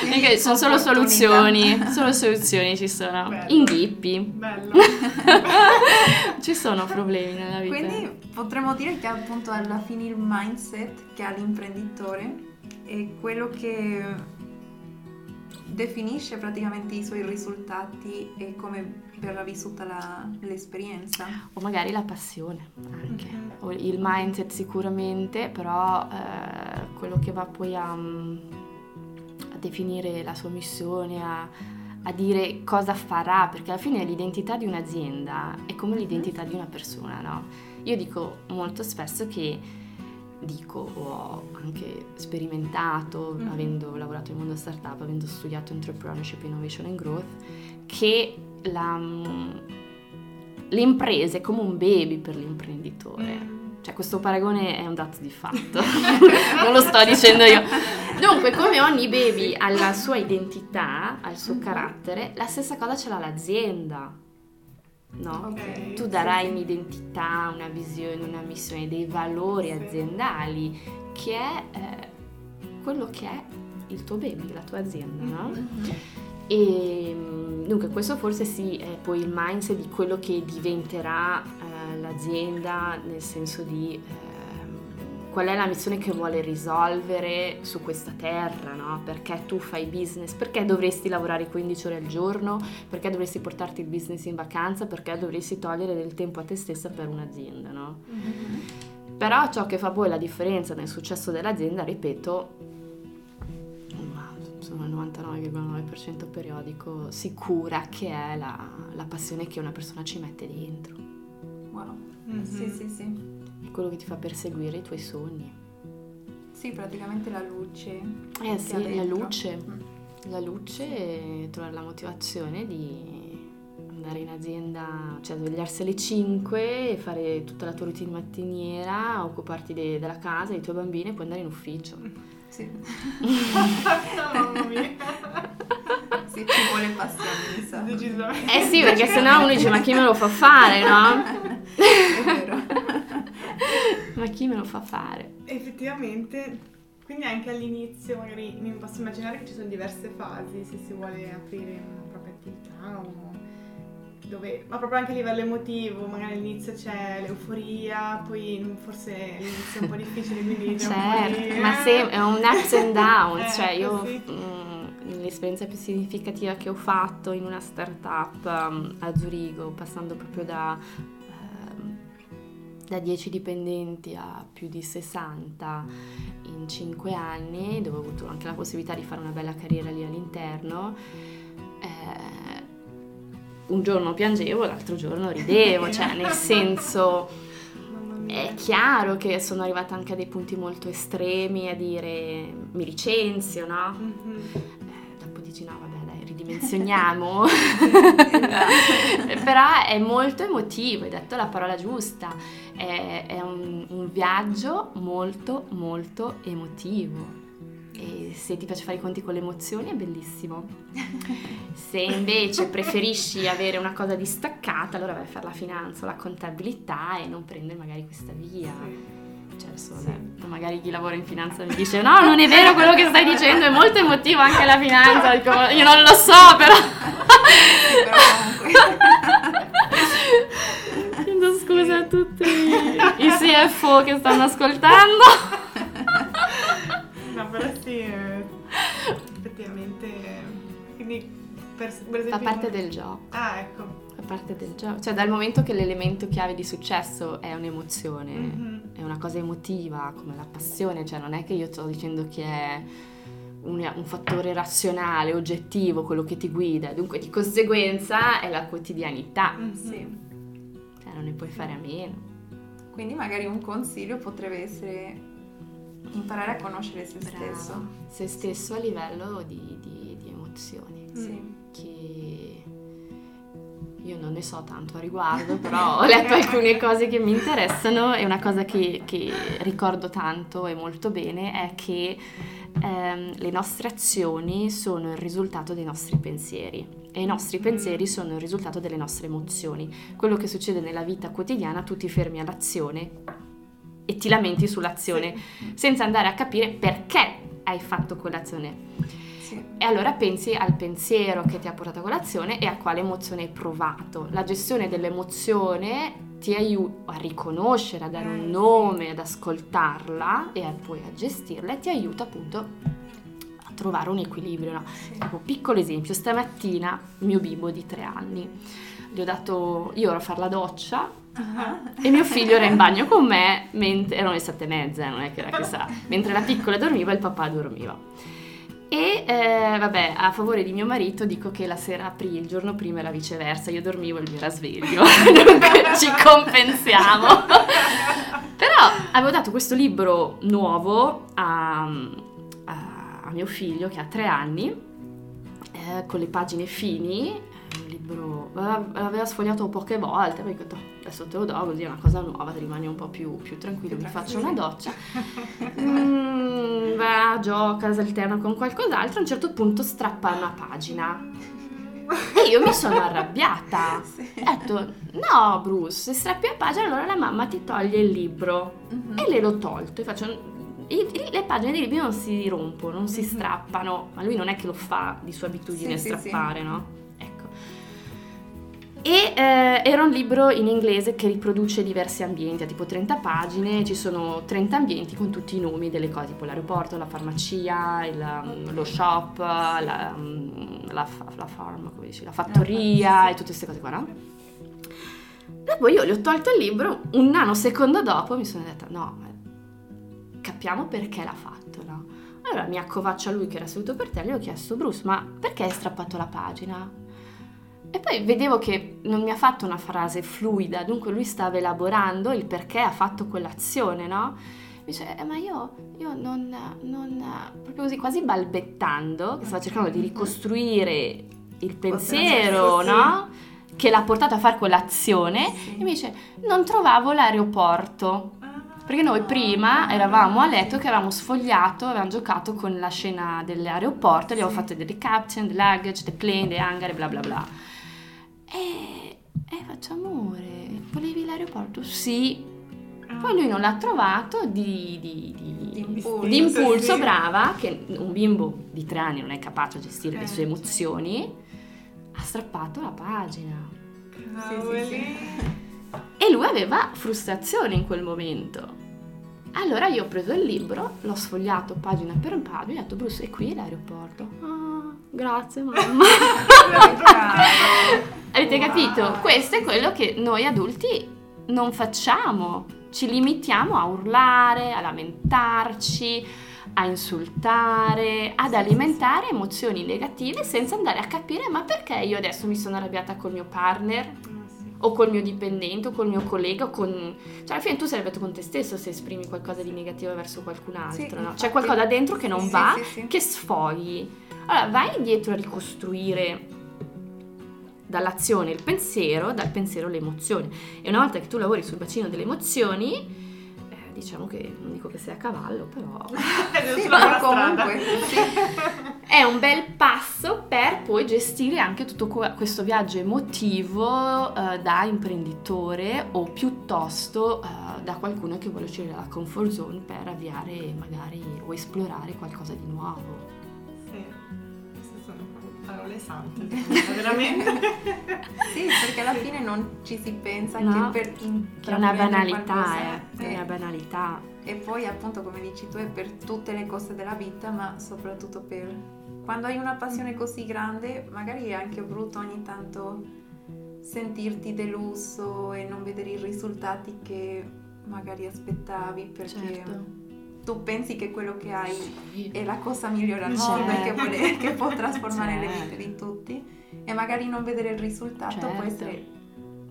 Perché sono solo soluzioni, solo soluzioni ci sono. Bello. Inghippi. Bello. ci sono problemi nella vita. Quindi potremmo dire che appunto alla fine il mindset che ha l'imprenditore è quello che definisce praticamente i suoi risultati e come verrà vissuta la, l'esperienza. O magari la passione anche, mm-hmm. o il mindset sicuramente, però eh, quello che va poi a, a, definire la sua missione, a, a dire cosa farà, perché alla fine l'identità di un'azienda è come mm-hmm. l'identità di una persona, no? Io dico molto spesso che dico ho anche sperimentato, mm-hmm. avendo lavorato nel mondo startup, avendo studiato entrepreneurship, innovation and growth, che la, le imprese è come un baby per l'imprenditore. Mm. Cioè, questo paragone è un dato di fatto, non lo sto dicendo io. Dunque, come ogni baby ha la sua identità, ha il suo mm-hmm. carattere, la stessa cosa ce l'ha l'azienda. No? Okay. Tu darai un'identità, una visione, una missione, dei valori aziendali che è eh, quello che è il tuo baby, la tua azienda, no? Mm-hmm. E mm, dunque questo forse sì è poi il mindset di quello che diventerà eh, l'azienda nel senso di eh, qual è la missione che vuole risolvere su questa terra, no? Perché tu fai business, perché dovresti lavorare 15 ore al giorno, perché dovresti portarti il business in vacanza, perché dovresti togliere del tempo a te stessa per un'azienda, no? Mm-hmm. Però ciò che fa poi la differenza nel successo dell'azienda, ripeto, sono il 99,9% periodico, sicura che è la, la, passione che una persona ci mette dentro. Wow, mm-hmm. sì, sì, sì quello che ti fa perseguire i tuoi sogni. Sì, praticamente la luce. Eh sì, la luce. Mm. La luce e trovare la motivazione di andare in azienda, cioè svegliarsi alle 5 e fare tutta la tua routine mattiniera, occuparti de- della casa, dei tuoi bambini e poi andare in ufficio. Sì. Sì, ci vuole passione, mi sa. Decisamente. Eh sì, perché sennò uno dice ma chi me lo fa fare, no? È vero. ma chi me lo fa fare? Effettivamente, quindi anche all'inizio magari mi posso immaginare che ci sono diverse fasi se si vuole aprire una propria attività o dove, ma proprio anche a livello emotivo, magari all'inizio c'è l'euforia, poi forse l'inizio è un po' difficile, quindi certo, ma se è un ups and downs, eh, cioè io mh, l'esperienza più significativa che ho fatto in una startup um, a Zurigo, passando proprio da ehm, da 10 dipendenti a più di 60 in 5 anni, dove ho avuto anche la possibilità di fare una bella carriera lì all'interno. Eh, un giorno piangevo, l'altro giorno ridevo, cioè nel senso è chiaro che sono arrivata anche a dei punti molto estremi a dire mi licenzio, no? Mhm. Eh, dopo dici no vabbè dai ridimensioniamo però è molto emotivo hai detto la parola giusta è, è un, un viaggio molto molto emotivo e se ti piace fare i conti con le emozioni è bellissimo se invece preferisci avere una cosa distaccata allora vai a fare la finanza o la contabilità e non prendere magari questa via Sì. cioè, adesso, vabbè, magari chi lavora in finanza mi dice no, non è vero quello che stai dicendo, è molto emotivo anche la finanza. Dico, io non lo so, però... Però comunque. Chiedo scusa a tutti i CFO che stanno ascoltando. Sì, eh, effettivamente. Quindi, per, per esempio. Fa parte del gioco, Ah, ecco. fa parte del gioco. Cioè, dal momento che l'elemento chiave di successo è un'emozione, Mhm. è una cosa emotiva, come la passione, cioè non è che io sto dicendo che è un, un fattore razionale, oggettivo, quello che ti guida, dunque di conseguenza è la quotidianità, Mhm. Sì. cioè non ne puoi fare a meno. Quindi magari un consiglio potrebbe essere imparare a conoscere se stesso. Se stesso a livello di, di- di emozioni, Sì. che io non ne so tanto a riguardo, però ho letto alcune cose che mi interessano e una cosa che, che ricordo tanto e molto bene è che ehm, le nostre azioni sono il risultato dei nostri pensieri e i nostri pensieri sono il risultato delle nostre emozioni. Quello che succede nella vita quotidiana, tu ti fermi all'azione e ti lamenti sull'azione senza andare a capire perché hai fatto quell'azione. Sì. E allora pensi al pensiero che ti ha portato a quell'azione e a quale emozione hai provato. La gestione dell'emozione ti aiuta a riconoscere, a dare Eh, un sì. nome, ad ascoltarla e a- poi a gestirla e ti aiuta appunto a trovare un equilibrio. no? Sì. Tipo, piccolo esempio, stamattina mio bimbo di tre anni, gli ho dato, io ero a fare la doccia Ah. e mio figlio era in bagno con me, mentre erano le sette e mezza, non è che era chissà, mentre la piccola dormiva e il papà dormiva. E eh, vabbè, a favore di mio marito dico che la sera pri- il giorno prima era viceversa, io dormivo e lui era sveglio, dunque ci compensiamo. Però avevo dato questo libro nuovo a, a- a mio figlio che ha tre anni, eh, con le pagine fini, libro, l'aveva l'aveva sfogliato poche volte, poi ho detto adesso te lo do così è una cosa nuova, ti rimani un po' più, più tranquillo, mi faccio una doccia. Mm, va, gioca, si alterna con qualcos'altro, a un certo punto strappa una pagina. E io mi sono arrabbiata. Sì. Ho detto, no Bruce, se strappi la pagina allora la mamma ti toglie il libro. Mhm. E le l'ho tolto e faccio... le pagine dei libri non si rompono, non si Mhm. strappano, ma lui non è che lo fa di sua abitudine Sì, sì, strappare, no? E eh, era un libro in inglese che riproduce diversi ambienti, ha tipo 30 pagine, ci sono 30 ambienti con tutti i nomi delle cose, tipo l'aeroporto, la farmacia, il, um, lo shop, la, um, la, la farm, come dici, la fattoria e tutte queste cose qua, no? E poi io gli ho tolto il libro, un nanosecondo dopo mi sono detta no, capiamo perché l'ha fatto, no? Allora mi accovaccia lui che era seduto per te e gli ho chiesto Bruce, ma perché hai strappato la pagina? E poi vedevo che non mi ha fatto una frase fluida, dunque lui stava elaborando il perché ha fatto quell'azione, no? Mi dice, eh, ma io, io non, non, proprio così, quasi balbettando, che stava cercando di ricostruire il pensiero, no? Che l'ha portato a fare quell'azione, sì. e mi dice, non trovavo l'aeroporto. Perché noi prima eravamo a letto che avevamo sfogliato, avevamo giocato con la scena dell'aeroporto, gli avevamo fatto delle caption, the luggage, the plane, the hangar, bla bla bla. E, e faccio amore, volevi l'aeroporto? Sì. Ah. Poi lui non l'ha trovato di, di, di, di impulso, di impulso sì. brava, che un bimbo di tre anni non è capace a gestire eh, le sue emozioni, ha strappato la pagina. Sì, sì, e lui aveva frustrazione in quel momento. Allora io ho preso il libro, l'ho sfogliato pagina per pagina e ho detto Bruce, è qui l'aeroporto. Ah, grazie mamma. Avete wow. capito? Questo è quello che noi adulti non facciamo. Ci limitiamo a urlare, a lamentarci, a insultare, ad alimentare emozioni negative senza andare a capire ma perché io adesso mi sono arrabbiata col mio partner o col mio dipendente o col mio collega o con... Cioè alla fine tu sei arrabbiato con te stesso se esprimi qualcosa di negativo verso qualcun altro, sì, no? C'è qualcosa dentro che non sì, va, sì, che sfogli. Allora vai indietro a ricostruire dall'azione il pensiero, dal pensiero l'emozione. E una volta che tu lavori sul bacino delle emozioni, eh, diciamo che non dico che sei a cavallo, però sì, comunque sì. è un bel passo per poi gestire anche tutto questo viaggio emotivo eh, da imprenditore o piuttosto eh, da qualcuno che vuole uscire dalla comfort zone per avviare magari o esplorare qualcosa di nuovo parole sante, veramente. sì, perché alla fine non ci si pensa no, che per È una banalità, eh, è una banalità. E poi appunto come dici tu è per tutte le cose della vita, ma soprattutto per quando hai una passione così grande, magari è anche brutto ogni tanto sentirti deluso e non vedere i risultati che magari aspettavi perché certo tu pensi che quello che hai sì. è la cosa migliore al mondo e che, certo. vuole, che può trasformare certo. le vite di tutti e magari non vedere il risultato certo. può essere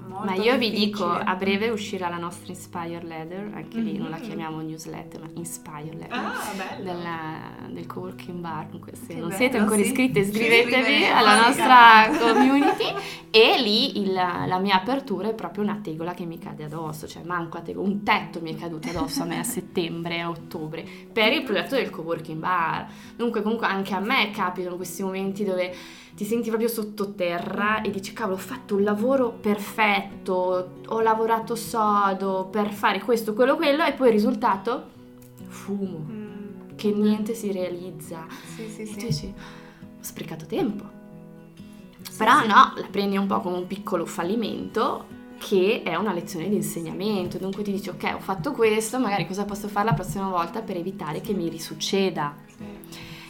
molto Ma io difficile. vi dico, a breve uscirà la nostra Inspire Letter, anche mm-hmm. lì non la mm-hmm. chiamiamo newsletter, ma Inspire Letter ah, della, del coworking bar. Se che non bello, siete ancora sì. iscritti, iscrivetevi alla nostra community e lì il, la mia apertura è proprio una tegola che mi cade addosso, cioè manco la tegola, un tetto mi è caduto addosso a me a settembre, a ottobre, per il progetto del coworking bar. Dunque comunque anche a me capitano questi momenti dove ti senti proprio sottoterra e dici cavolo ho fatto un lavoro perfetto, ho lavorato sodo per fare questo, quello, quello e poi il risultato fumo, mm. che niente si realizza. Sì, sì, e sì. tu dici ho sprecato tempo. Però no, la prendi un po' come un piccolo fallimento che è una lezione di insegnamento, dunque ti dici ok ho fatto questo, magari cosa posso fare la prossima volta per evitare che mi risucceda. Sì.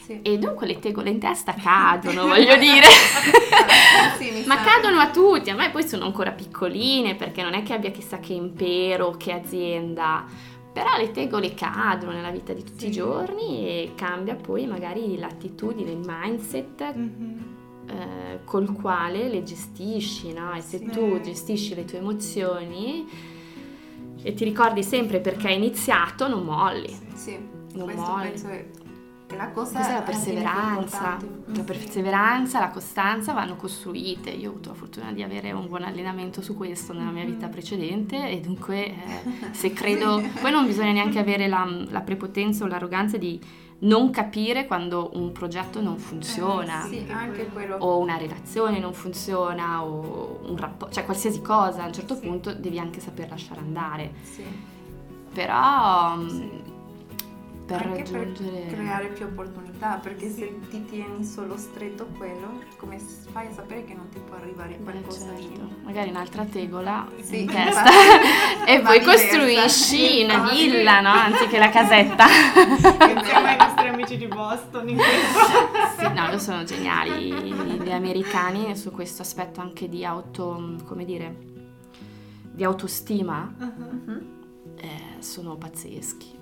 Sì. E dunque le tegole in testa cadono, voglio dire. sì, Ma cadono a tutti, a me poi sono ancora piccoline perché non è che abbia chissà che impero, che azienda. Però le tegole cadono nella vita di tutti sì. i giorni e cambia poi magari l'attitudine, il mindset mm-hmm. eh, col quale le gestisci, no? E se sì. tu gestisci le tue emozioni e ti ricordi sempre perché hai iniziato, non molli. Sì, non molli. penso è la cosa Questa è la perseveranza, la perseveranza, la costanza vanno costruite. Io ho avuto la fortuna di avere un buon allenamento su questo nella mia vita mm. precedente e dunque eh, se credo, poi non bisogna neanche avere la, la, prepotenza o l'arroganza di non capire quando un progetto non funziona eh, sì, o una relazione non funziona o un rapporto, cioè qualsiasi cosa a un certo sì. punto devi anche saper lasciare andare. Sì. Però... Sì per Anche raggiungere... per creare più opportunità, perché se ti tieni solo stretto quello, come fai a sapere che non ti può arrivare Eh, qualcosa di certo. Magari un'altra tegola Sì, in testa e Ma poi diversa. costruisci una Infatti. villa, no? Anziché la casetta. Insieme ai nostri amici di Boston in questo. Sì, no, loro sono geniali gli americani su questo aspetto anche di auto, come dire, di autostima, Mhm. eh, sono pazzeschi.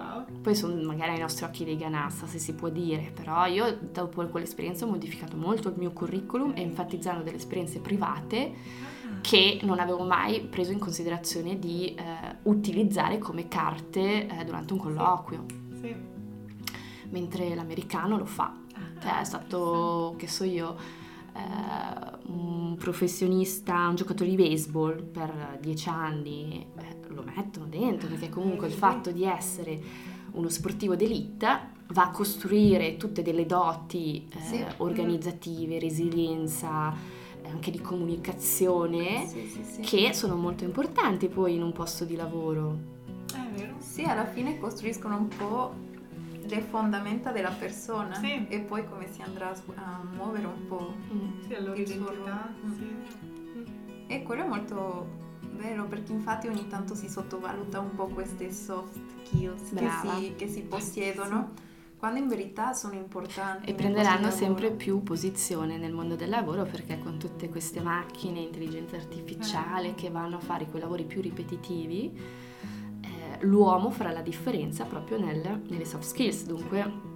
Wow. Poi sono magari ai nostri occhi dei ganassa, se si può dire, però io dopo quell'esperienza ho modificato molto il mio curriculum enfatizzando delle esperienze private che non avevo mai preso in considerazione di eh, utilizzare come carte eh, durante un colloquio, Sì. mentre l'americano lo fa. Cioè è stato, che so io, eh, un professionista, un giocatore di baseball per dieci anni, eh, lo mettono dentro perché comunque il fatto di essere uno sportivo d'elite va a costruire tutte delle doti eh, Sì. organizzative, resilienza, eh, anche di comunicazione, Sì, sì, sì. che sono molto importanti poi in un posto di lavoro. È vero. Sì, alla fine costruiscono un po' le fondamenta della persona Sì. e poi come si andrà a muovere un po'. Mm. Sì, la loro Il suo identità. ruolo. Sì. E quello è molto vero perché infatti ogni tanto si sottovaluta un po' queste soft skills che si, che si possiedono, quando in verità sono importanti. E prenderanno sempre più posizione nel mondo del lavoro perché con tutte queste macchine, intelligenza artificiale che vanno a fare quei lavori più ripetitivi, eh, l'uomo farà la differenza proprio nel- nelle soft skills, dunque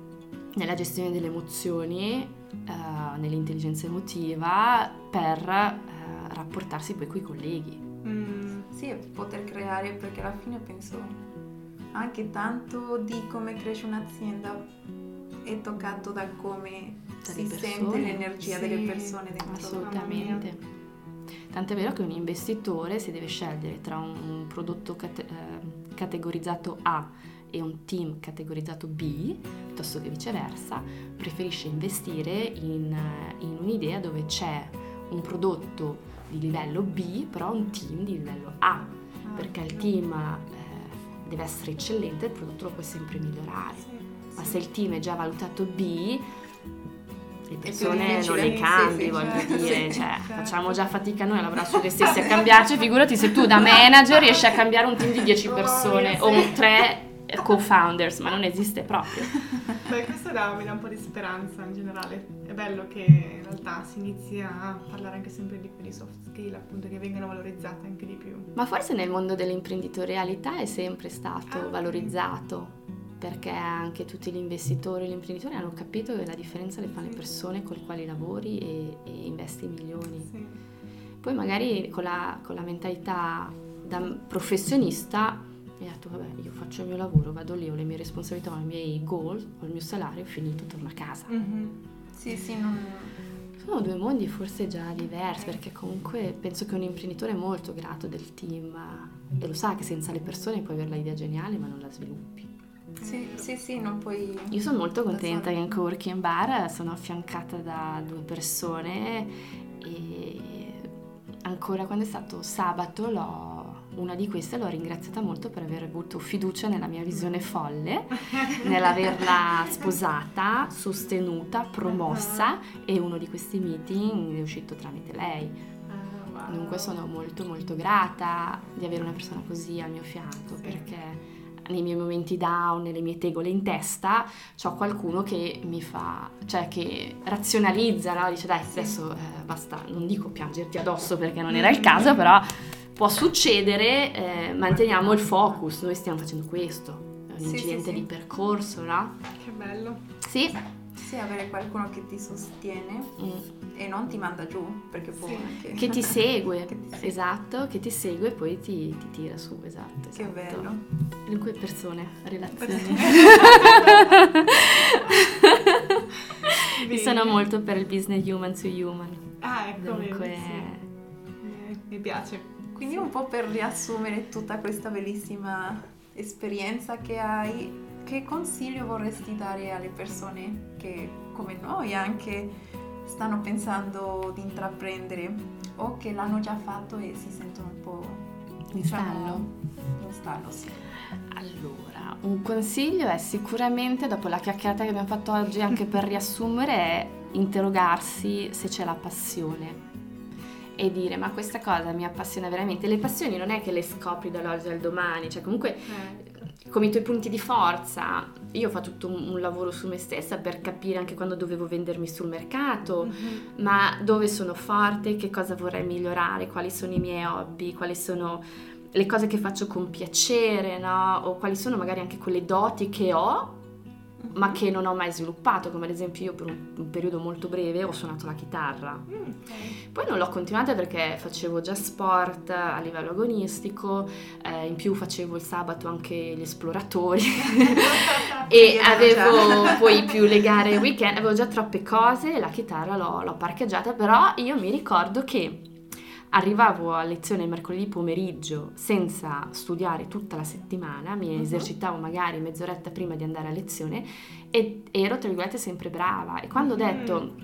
nella gestione delle emozioni, eh, nell'intelligenza emotiva per eh, rapportarsi poi coi colleghi. Mm, Sì, poter creare perché alla fine penso anche tanto di come cresce un'azienda è toccato da come Dalle si persone. sente l'energia Sì, delle persone dentro. Assolutamente. Tant'è vero che un investitore si deve scegliere tra un, prodotto cate- eh, categorizzato A e un team categorizzato B, piuttosto che viceversa, preferisce investire in, in un'idea dove c'è un prodotto di livello B, però un team di livello A, perché il team eh, deve essere eccellente, il prodotto lo puoi sempre migliorare. sì, Ma sì. se il team è già valutato B, le persone non le cambi, sì, voglio certo, dire, sì, cioè, certo. facciamo già fatica noi a lavorare su noi stessi a cambiarci, figurati se tu da manager riesci a cambiare un team di 10 Oh, persone mia, o sì. un 3 co-founders, ma non esiste proprio. Beh, questo dà, mi dà un po' di speranza in generale. È bello che in realtà si inizi a parlare anche sempre di più di soft skill, appunto, che vengano valorizzate anche di più. Ma forse nel mondo dell'imprenditorialità è sempre Ah, stato ok. valorizzato, perché anche tutti gli investitori e gli imprenditori hanno capito che la differenza le fanno le Sì. persone con le quali lavori e, e investi milioni. Sì. Poi magari con la, con la mentalità da professionista mi ha detto vabbè io faccio il mio lavoro, vado lì, ho le mie responsabilità, ho i miei goal, ho il mio salario, ho finito, torno a casa. Mhm. Sì, sì, non... Sono due mondi forse già diversi perché comunque penso che un imprenditore è molto grato del team e lo sa che senza le persone puoi avere l'idea geniale ma non la sviluppi. Sì, sì, sì, non puoi... Io sono molto contenta che in Coworking Bar sono affiancata da due persone e ancora quando è stato sabato l'ho- una di queste l'ho ringraziata molto per aver avuto fiducia nella mia visione folle, nell'averla sposata, sostenuta, promossa e uno di questi meeting è uscito tramite lei. Ah. Dunque sono molto molto grata di avere una persona così al mio fianco perché nei miei momenti down, nelle mie tegole in testa, ho qualcuno che mi fa, cioè che razionalizza, no? dice dai adesso eh, basta, non dico piangerti addosso perché non era il caso, però può succedere, eh, manteniamo il focus, noi stiamo facendo questo, è un Sì, sì, incidente sì. di percorso, no? Che bello. Sì, Sì, avere qualcuno che ti sostiene Mm. e non ti manda giù, perché può Sì. anche... che ti segue, Che ti esatto, che ti segue e poi ti, ti tira su, esatto. Che esatto. bello. Dunque persone, relazioni. Io sono molto per il business human to human. Ah, ecco, Dunque, sì. Mi- Mi piace. Quindi un po' per riassumere tutta questa bellissima esperienza che hai, che consiglio vorresti dare alle persone che come noi anche stanno pensando di intraprendere o che l'hanno già fatto e si sentono un po' in diciamo, stallo. lo stallo, sì. Allora, un consiglio è sicuramente, dopo la chiacchierata che abbiamo fatto oggi, anche per riassumere, è interrogarsi se c'è la passione e dire ma questa cosa mi appassiona veramente. Le passioni non è che le scopri dall'oggi al domani, cioè comunque Eh. come i tuoi punti di forza. Io ho fatto tutto un, un lavoro su me stessa per capire anche quando dovevo vendermi sul mercato, Mhm. ma dove sono forte, che cosa vorrei migliorare, quali sono i miei hobby, quali sono le cose che faccio con piacere, no? O quali sono magari anche quelle doti che ho, ma che non ho mai sviluppato, come ad esempio io per un, periodo molto breve ho suonato la chitarra. Mm. Poi non l'ho continuata perché facevo già sport a livello agonistico, eh, in più facevo il sabato anche gli esploratori e avevo poi più le gare weekend, avevo già troppe cose, la chitarra l'ho, l'ho parcheggiata, però io mi ricordo che arrivavo a lezione mercoledì pomeriggio senza studiare tutta la settimana, mi Mhm. esercitavo magari mezz'oretta prima di andare a lezione e ero tra virgolette sempre brava e quando ho Mhm. detto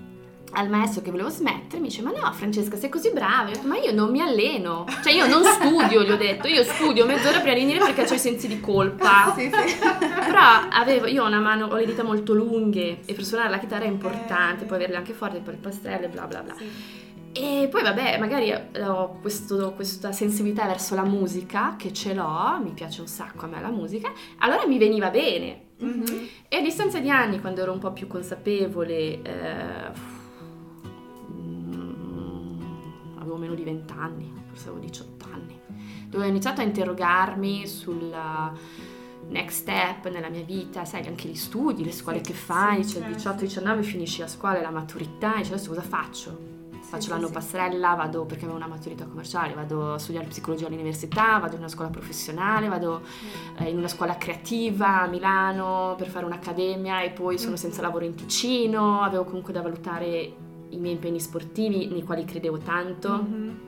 al maestro che volevo smettere mi dice ma no Francesca sei così brava Io ho detto, ma io non mi alleno cioè io non studio gli ho detto io studio mezz'ora prima di venire perché ho i sensi di colpa Sì, sì. però avevo, io ho una mano, ho le dita molto lunghe e per suonare la chitarra è importante, Eh. poi averle anche forti, poi il pastello e bla bla bla. Sì. E poi vabbè, magari ho questo- questa sensibilità verso la musica, che ce l'ho, mi piace un sacco a me la musica, allora mi veniva bene. Mhm. E a distanza di anni, quando ero un po' più consapevole, eh, mm, avevo meno di 20 anni, forse avevo 18 anni, dove ho iniziato a interrogarmi sul next step nella mia vita, sai, anche gli studi, le scuole che fai, sì, cioè certo. 18-19 finisci la scuola e la maturità, e dici adesso cosa faccio? Faccio l'anno passerella, vado perché avevo una maturità commerciale, vado a studiare psicologia all'università, vado in una scuola professionale, vado eh, in una scuola creativa a Milano per fare un'accademia e poi sono senza lavoro in Ticino, avevo comunque da valutare i miei impegni sportivi nei quali credevo tanto Mhm.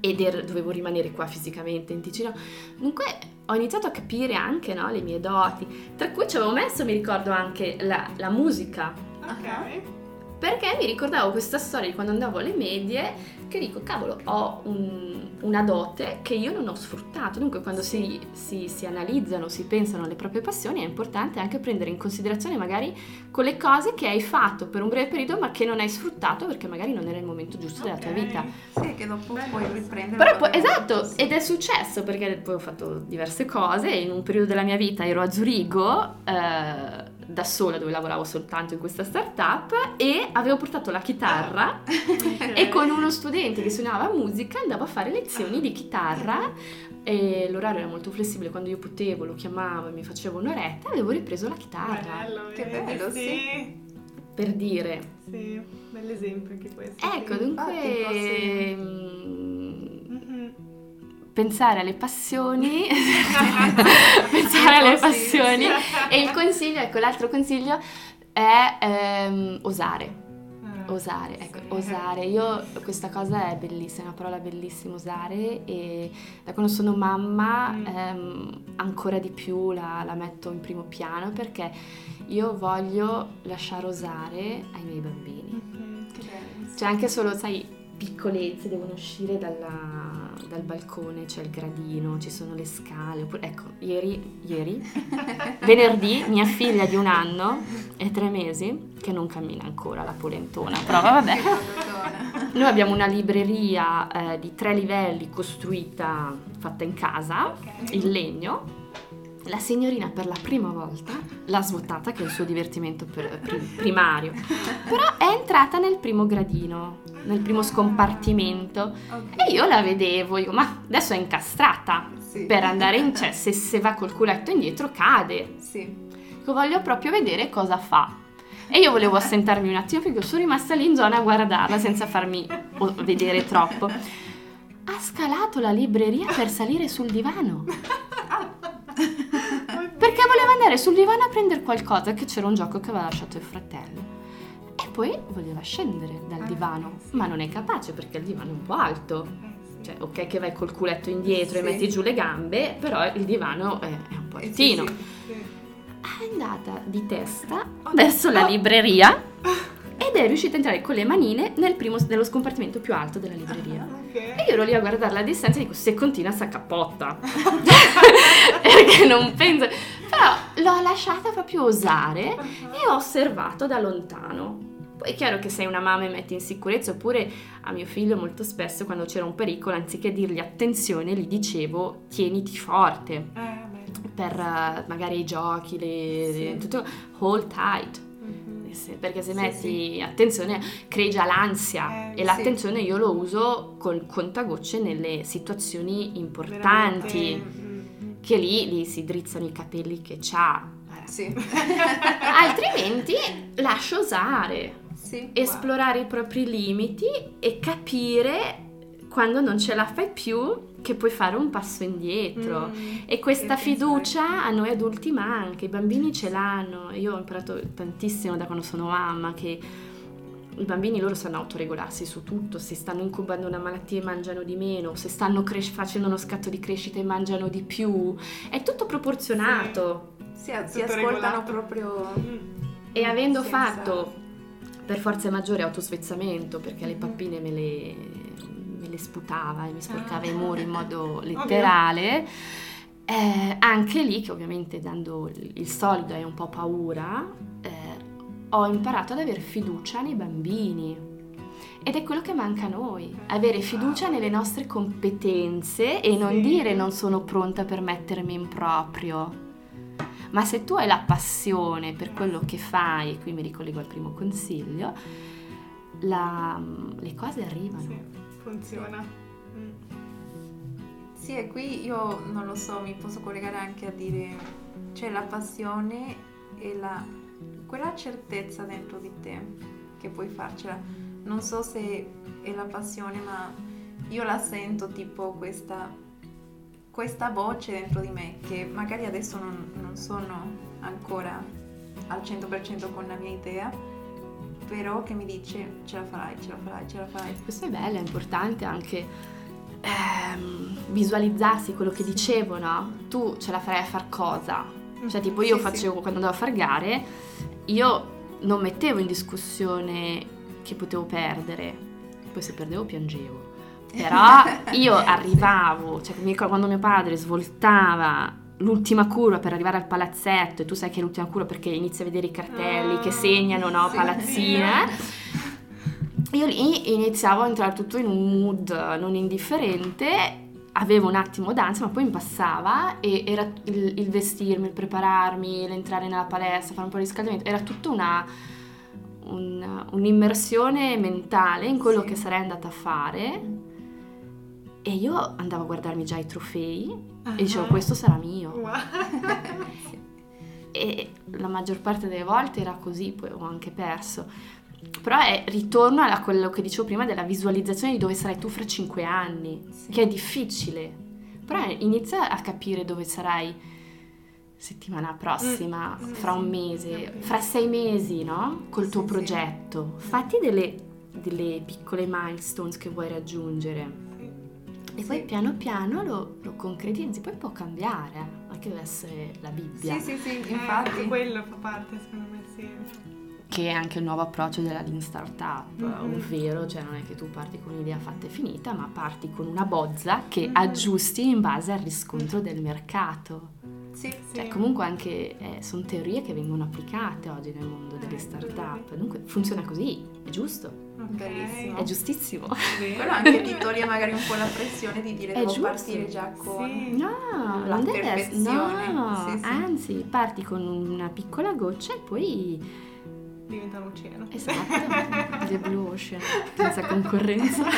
ed er- dovevo rimanere qua fisicamente in Ticino. Dunque ho iniziato a capire anche no, le mie doti, tra cui ci avevo messo, mi ricordo anche la, la musica, Ok. Perché mi ricordavo questa storia di quando andavo alle medie che dico, cavolo, ho un- una dote che io non ho sfruttato. Dunque quando si, si- si analizzano, si pensano alle proprie passioni, è importante anche prendere in considerazione magari quelle cose che hai fatto per un breve periodo ma che non hai sfruttato perché magari non era il momento giusto della tua vita. Sì, che dopo Bello. puoi riprendere. Però poi, esatto, sì. ed è successo perché poi ho fatto diverse cose, in un periodo della mia vita ero a Zurigo, eh, da sola dove lavoravo soltanto in questa startup e avevo portato la chitarra Ok. e con uno studente che suonava musica andavo a fare lezioni di chitarra e l'orario era molto flessibile, quando io potevo lo chiamavo e mi facevo un'oretta e avevo ripreso la chitarra, Bello, Che bello, sì. per dire. Sì, bell'esempio anche questo. Ecco, sì. dunque... Infatti. Pensare alle passioni, pensare alle passioni. E il consiglio, ecco l'altro consiglio è ehm, osare, Ah, osare, ecco, osare, io questa cosa è bellissima, è una parola bellissima osare. E da quando sono mamma Mm. ehm, ancora di più la, la metto in primo piano perché io voglio lasciare osare ai miei bambini. Cioè anche solo, sai, piccolezze devono uscire dalla- dal balcone, c'è il gradino, ci sono le scale. oppure- ecco, ieri, ieri, venerdì, mia figlia di un anno e tre mesi, che non cammina ancora la polentona, però vabbè. Noi abbiamo una libreria eh, di tre livelli costruita, fatta in casa, Ok. in legno. La signorina per la prima volta l'ha svuotata, che è il suo divertimento per- pri- primario, però è entrata nel primo gradino, nel primo scompartimento Ok. e io la vedevo, io, ma adesso è incastrata Sì. per andare in, cioè se, se va col culetto indietro cade, Sì. Io voglio proprio vedere cosa fa. E io volevo assentarmi un attimo perché sono rimasta lì in zona a guardarla senza farmi vedere troppo. Ha scalato la libreria per salire sul divano. Andare sul divano a prendere qualcosa che c'era un gioco che aveva lasciato il fratello. E poi voleva scendere dal Ah, divano, ma non è capace perché il divano è un po' alto. Cioè, ok che vai col culetto indietro e Sì. metti giù le gambe, però il divano è, è un po' Eh, altino. È andata di testa verso la libreria ed è riuscita a entrare con le manine nel primo, nello scompartimento più alto della libreria. Ok. E io ero lì a guardarla a distanza e dico, se continua sta cappotta. Perché non penso... Però l'ho lasciata proprio osare e ho osservato da lontano. Poi è chiaro che sei una mamma e metti in sicurezza, oppure a mio figlio molto spesso quando c'era un pericolo, anziché dirgli attenzione, gli dicevo tieniti forte Eh, per eh, magari i giochi, le, Sì. le- tutto, hold tight. Sì, Perché se Sì, metti attenzione crei già l'ansia Eh, e l'attenzione io lo uso col contagocce nelle situazioni importanti Veramente, mm, che lì, lì si drizzano i capelli che c'ha Eh. Sì. altrimenti lascio osare sì. esplorare i propri limiti e capire quando non ce la fai più che puoi fare un passo indietro. mm. E questa fiducia a noi adulti manca, i bambini ce l'hanno. Io ho imparato tantissimo da quando sono mamma che i bambini loro sanno autoregolarsi su tutto, se stanno incubando una malattia e mangiano di meno, se stanno cres- facendo uno scatto di crescita e mangiano di più, è tutto proporzionato. Sì, si Tutto ascoltano regolato. proprio... Mm. E avendo Senza- fatto per forza maggiore autosvezzamento, perché le Mhm. pappine me le, le sputava e mi sporcava Ah. i muri in modo letterale, eh, anche lì, che ovviamente dando il il solido hai un po' paura, eh, ho imparato ad avere fiducia nei bambini. Ed è quello che manca a noi, avere fiducia nelle nostre competenze e non Sì. dire non sono pronta per mettermi in proprio. Ma se tu hai la passione per quello che fai, e qui mi ricollego al primo consiglio, la- le cose arrivano. Sì, funziona. Mm. Sì, e qui io non lo so, mi posso collegare anche a dire, c'è la passione e la, quella certezza dentro di te che puoi farcela. Non so se è la passione, ma io la sento tipo questa, questa voce dentro di me che magari adesso non, non sono ancora al 100% con la mia idea, però che mi dice ce la farai, ce la farai, ce la farai. Questo è bello, è importante anche ehm, visualizzarsi quello che Sì. dicevo, no? Tu ce la farai a far cosa? Cioè, tipo, io Sì, sì. facevo quando andavo a far gare, io non mettevo in discussione che potevo perdere, poi se perdevo piangevo. Però io arrivavo, cioè mi ricordo quando mio padre svoltava l'ultima curva per arrivare al palazzetto e tu sai che è l'ultima curva perché inizi a vedere i cartelli Ah, che segnano, no, sì. palazzina. Io lì iniziavo a entrare tutto in un mood non indifferente, avevo un attimo d'ansia, ma poi mi passava e era il, il vestirmi, il prepararmi, l'entrare nella palestra, fare un po' di riscaldamento, era tutta una, un- un'immersione mentale in quello Sì. che sarei andata a fare e io andavo a guardarmi già i trofei e dicevo Ah. questo sarà mio Wow. e la maggior parte delle volte era così, poi ho anche perso. Però è ritorno a quello che dicevo prima della visualizzazione di dove sarai tu fra cinque anni, Sì. che è difficile. Però inizia a capire dove sarai settimana prossima, Mm, fra un sì, mese, sì. fra sei mesi, no? Col tuo Sì, sì. progetto. Fatti delle, delle piccole milestones che vuoi raggiungere. E poi Sì. piano piano lo, lo concretizzi, poi può cambiare, eh. non è che deve essere la Bibbia. Sì, sì, sì, Eh, infatti. anche quello fa parte, secondo me, sì. che è anche il nuovo approccio della Lean Startup, Mhm. ovvero cioè non è che tu parti con un'idea fatta e finita, ma parti con una bozza che Mhm. aggiusti in base al riscontro del mercato. Sì, Cioè, Sì. comunque anche eh, sono teorie che vengono applicate oggi nel mondo delle Eh, startup. Dunque funziona così, è giusto, Ok. Bellissimo. è giustissimo. Bene. Quello anche ti toglie magari un po' la pressione di dire È devo giusto. partire già con... Sì. No, La perfezione. no, Sì, sì. anzi, parti con una piccola goccia e poi Diventa un oceano. Esatto, The Blue Ocean, senza concorrenza.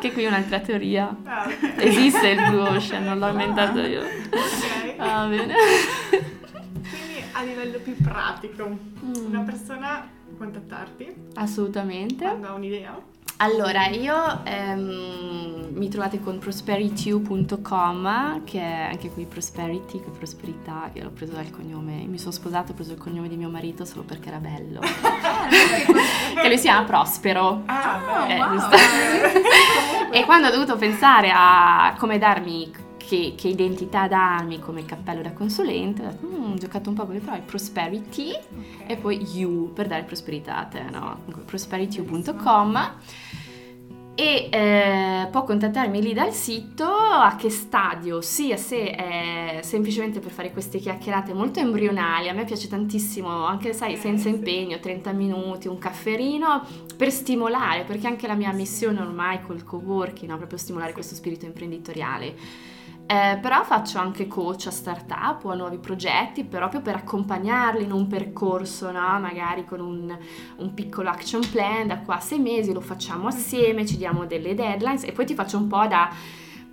che qui è un'altra teoria. Ah. Esiste il Blue Ocean, non l'ho inventato io. Ok. Va bene. Quindi a livello più pratico, Mm. una persona può contattarti Assolutamente. quando ha un'idea. Allora, io ehm, mi trovate con prosperity.com, che è anche qui prosperity, che prosperità, che l'ho preso dal cognome. Mi sono sposata, ho preso il cognome di mio marito solo perché era bello. che lui si chiama Prospero. Ah, Eh, wow. E quando ho dovuto pensare a come darmi che, che identità darmi come cappello da consulente, ho detto, "Mm, ho giocato un po' con le parole, prosperity Ok. e poi you per dare prosperità a te, no? prosperityou.com e eh, può contattarmi lì dal sito a che stadio, sia se è semplicemente per fare queste chiacchierate molto embrionali, a me piace tantissimo, anche sai, Eh, senza impegno, 30 minuti, un cafferino, per stimolare, perché anche la mia missione ormai col co-working è proprio stimolare questo spirito imprenditoriale. Eh, però faccio anche coach a startup o a nuovi progetti proprio per accompagnarli in un percorso, no? magari con un, un piccolo action plan da qua a sei mesi, lo facciamo assieme, ci diamo delle deadlines e poi ti faccio un po' da,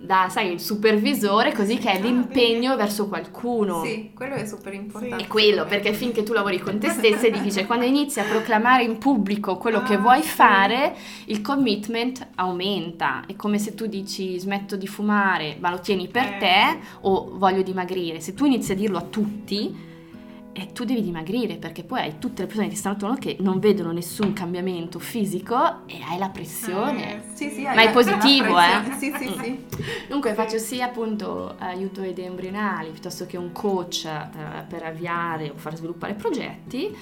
da sai, il supervisore così che è Ah, l'impegno verso qualcuno. Sì, quello è super importante. È quello, perché finché tu lavori con te stessa è difficile. Quando inizi a proclamare in pubblico quello che Ah, vuoi sì. fare, il commitment aumenta. È come se tu dici smetto di fumare, ma lo tieni per Eh, te o voglio dimagrire. Se tu inizi a dirlo a tutti, e tu devi dimagrire perché poi hai tutte le persone che stanno attorno che non vedono nessun cambiamento fisico e hai la pressione. Eh, Sì, sì, Ma è positivo, eh? Sì, sì, sì. Dunque faccio sia appunto aiuto ai embrionali piuttosto che un coach eh, per avviare o far sviluppare progetti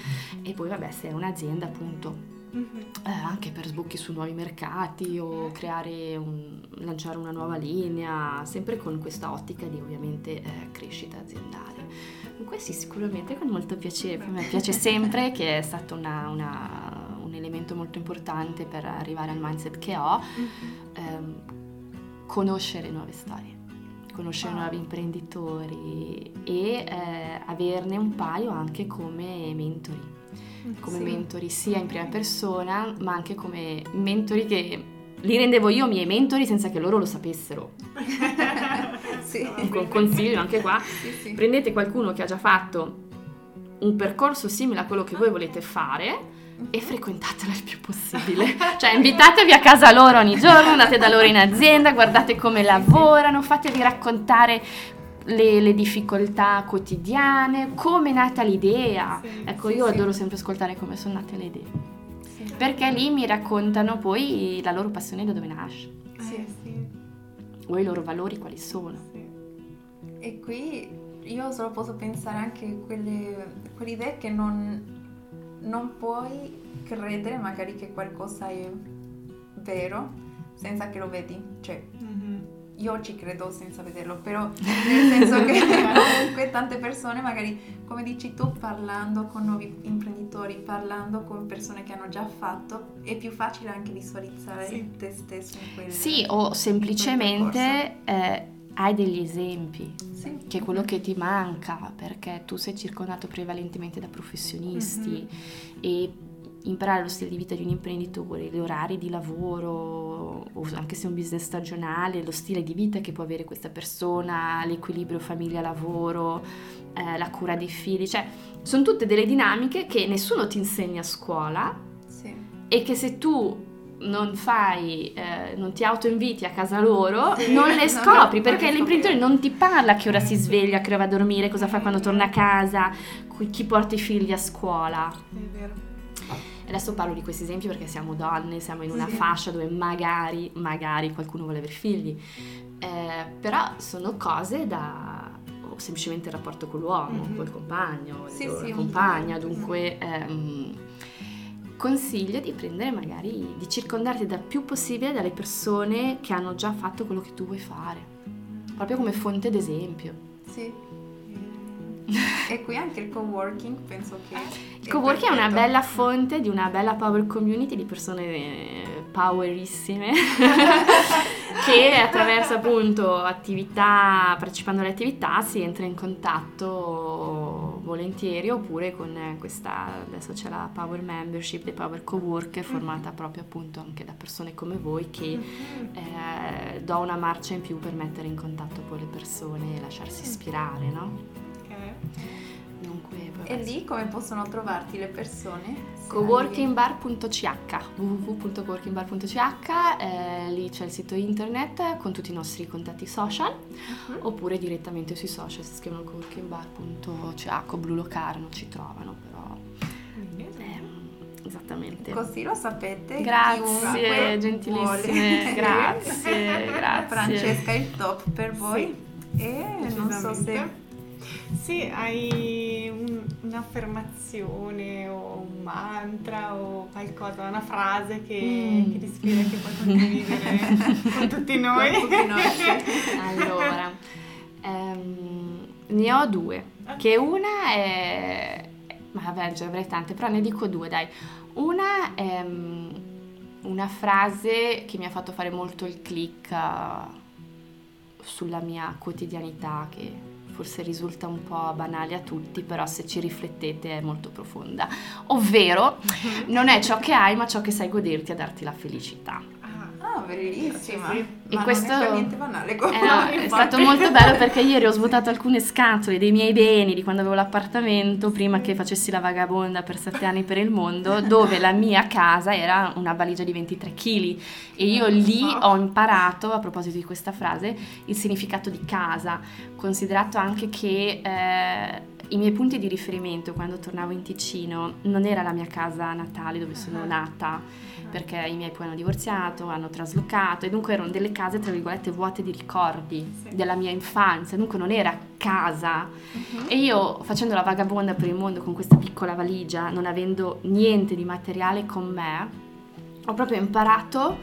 e poi vabbè se è un'azienda appunto Mhm. eh, anche per sbocchi su nuovi mercati o creare un, lanciare una nuova linea sempre con questa ottica di ovviamente eh, crescita aziendale. Dunque sì sicuramente con molto piacere, a me piace sempre che è stato una- una- un elemento molto importante per arrivare al mindset che ho ehm, conoscere nuove storie, conoscere Wow. nuovi imprenditori e eh, averne un paio anche come mentori, come Sì. mentori sia in prima persona ma anche come mentori che li rendevo io miei mentori senza che loro lo sapessero. Sì. Un consiglio anche qua, Sì, sì. prendete qualcuno che ha già fatto un percorso simile a quello che voi volete fare e frequentatela il più possibile. cioè invitatevi a casa loro ogni giorno, andate da loro in azienda, guardate come lavorano, fatevi raccontare le, le difficoltà quotidiane, come è nata l'idea. Sì, ecco, sì, io sì. adoro sempre ascoltare come sono nate le idee. Perché lì mi raccontano poi la loro passione da dove nasce, Sì. Eh, sì, o i loro valori quali sono. sì. E qui io solo posso pensare anche a quelle, quelle idee che non, non puoi credere magari che qualcosa è vero senza che lo vedi. Cioè. Io ci credo senza vederlo, però nel senso che comunque tante persone magari, come dici tu, parlando con nuovi imprenditori, parlando con persone che hanno già fatto, è più facile anche visualizzare Sì. te stesso in quel Sì, o semplicemente eh, hai degli esempi. Sì. che è quello che ti manca perché tu sei circondato prevalentemente da professionisti e imparare lo stile di vita di un imprenditore, gli orari di lavoro, anche se è un business stagionale, lo stile di vita che può avere questa persona, l'equilibrio famiglia-lavoro, eh, la cura dei figli, cioè sono tutte delle dinamiche che nessuno ti insegna a scuola Sì. e che se tu non fai, eh, non ti autoinviti a casa loro, non le scopri le- perché l'imprenditore non ti parla a che ora si sveglia, a che ora va a dormire, cosa fa quando torna a casa, chi porta i figli a scuola. È vero. Adesso parlo di questi esempi perché siamo donne, siamo in una Sì. fascia dove magari, magari qualcuno vuole avere figli, Eh, però sono cose da o semplicemente il rapporto con l'uomo, Mhm. col compagno, Sì, sì, compagna, po'. dunque ehm, consiglio di prendere magari, di circondarti da più possibile dalle persone che hanno già fatto quello che tu vuoi fare, proprio come fonte d'esempio. Sì. E qui anche il co-working penso che... Il co-working è una perfetto. bella fonte di una bella power community di persone eh, powerissime che attraverso appunto attività, partecipando alle attività si entra in contatto volentieri oppure con questa, adesso c'è la power membership dei power coworker formata proprio appunto anche da persone come voi che Mhm. eh, do una marcia in più per mettere in contatto poi le persone e lasciarsi ispirare, no? Dunque, E lì come possono trovarti le persone? Coworkingbar.ch www.coworkingbar.ch eh, lì c'è il sito internet con tutti i nostri contatti social Mhm. oppure direttamente sui social si scrivono coworkingbar.ch o Blu Locarno ci trovano però ehm, esattamente Così lo sapete. grazie gentilissime grazie grazie Francesca il top per voi. Sì. E non so se... Sì, hai un- un'affermazione o un mantra o qualcosa, una frase che, Mm. che ti ispira e che puoi condividere con tutti noi. Con tutti noi, sì. Allora, ehm, ne ho due. Che una è... Ma vabbè, ce ne avrei tante, però ne dico due, dai. Una è mm, una frase che mi ha fatto fare molto il click eh, sulla mia quotidianità, che forse risulta un po' banale a tutti, però se ci riflettete è molto profonda. Ovvero, non è ciò che hai, ma ciò che sai goderti a darti la felicità. Ah, Ah, bellissima. Sì, sì. Ma E non questo- è per niente banale Eh no, è stato molto bello perché ieri ho svuotato alcune scatole dei miei beni di quando avevo l'appartamento, prima che facessi la vagabonda per sette anni per il mondo, dove la mia casa era una valigia di 23 kg e io lì ho imparato, a proposito di questa frase, il significato di casa, considerato anche che eh, i miei punti di riferimento quando tornavo in Ticino non era la mia casa natale dove sono Ah. nata, perché i miei poi hanno divorziato, hanno traslocato e dunque erano delle case tra virgolette vuote di ricordi Sì. della mia infanzia, dunque non era casa. E io facendo la vagabonda per il mondo con questa piccola valigia, non avendo niente di materiale con me, ho proprio imparato,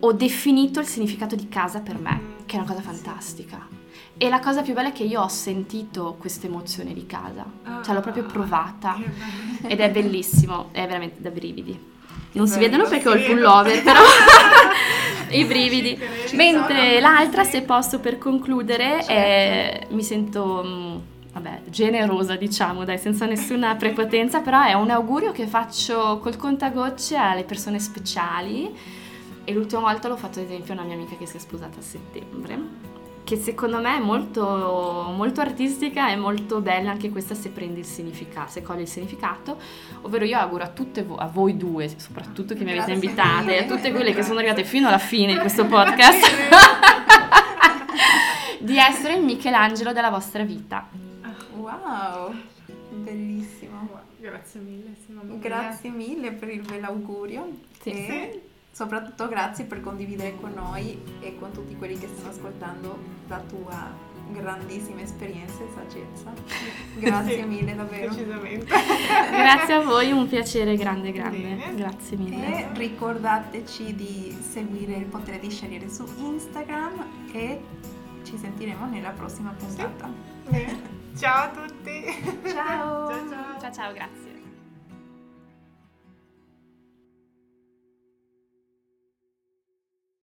ho definito il significato di casa per me, che è una cosa fantastica. E la cosa più bella è che io ho sentito questa emozione di casa, cioè l'ho proprio provata Che bello. ed è bellissimo, è veramente da brividi. Non si vedono perché ho il pullover, però i brividi. Mentre l'altra, se posso per concludere, Certo. è- mi sento, mh, vabbè, generosa diciamo, dai, senza nessuna prepotenza, però è un augurio che faccio col contagocce alle persone speciali e l'ultima volta l'ho fatto ad esempio a una mia amica che si è sposata a settembre. Che secondo me è molto, molto artistica e molto bella anche questa se prendi il significato, se cogli il significato. Ovvero io auguro a tutte vo- a voi due, soprattutto che mi avete invitate, e a tutte quelle che sono arrivate fino alla fine di questo podcast, di essere il Michelangelo della vostra vita. Wow, bellissimo. Grazie mille. Grazie mille per il bell'augurio Sì. e soprattutto grazie per condividere con noi e con tutti quelli che stanno ascoltando la tua grandissima esperienza e saggezza. Grazie Sì, mille davvero. Decisamente. Grazie a voi, un piacere grande, grande. Bene. Grazie mille. E ricordateci di seguire il potere di scegliere su Instagram e ci sentiremo nella prossima puntata. Bene. Ciao a tutti. Ciao. ciao. ciao. Ciao ciao, grazie.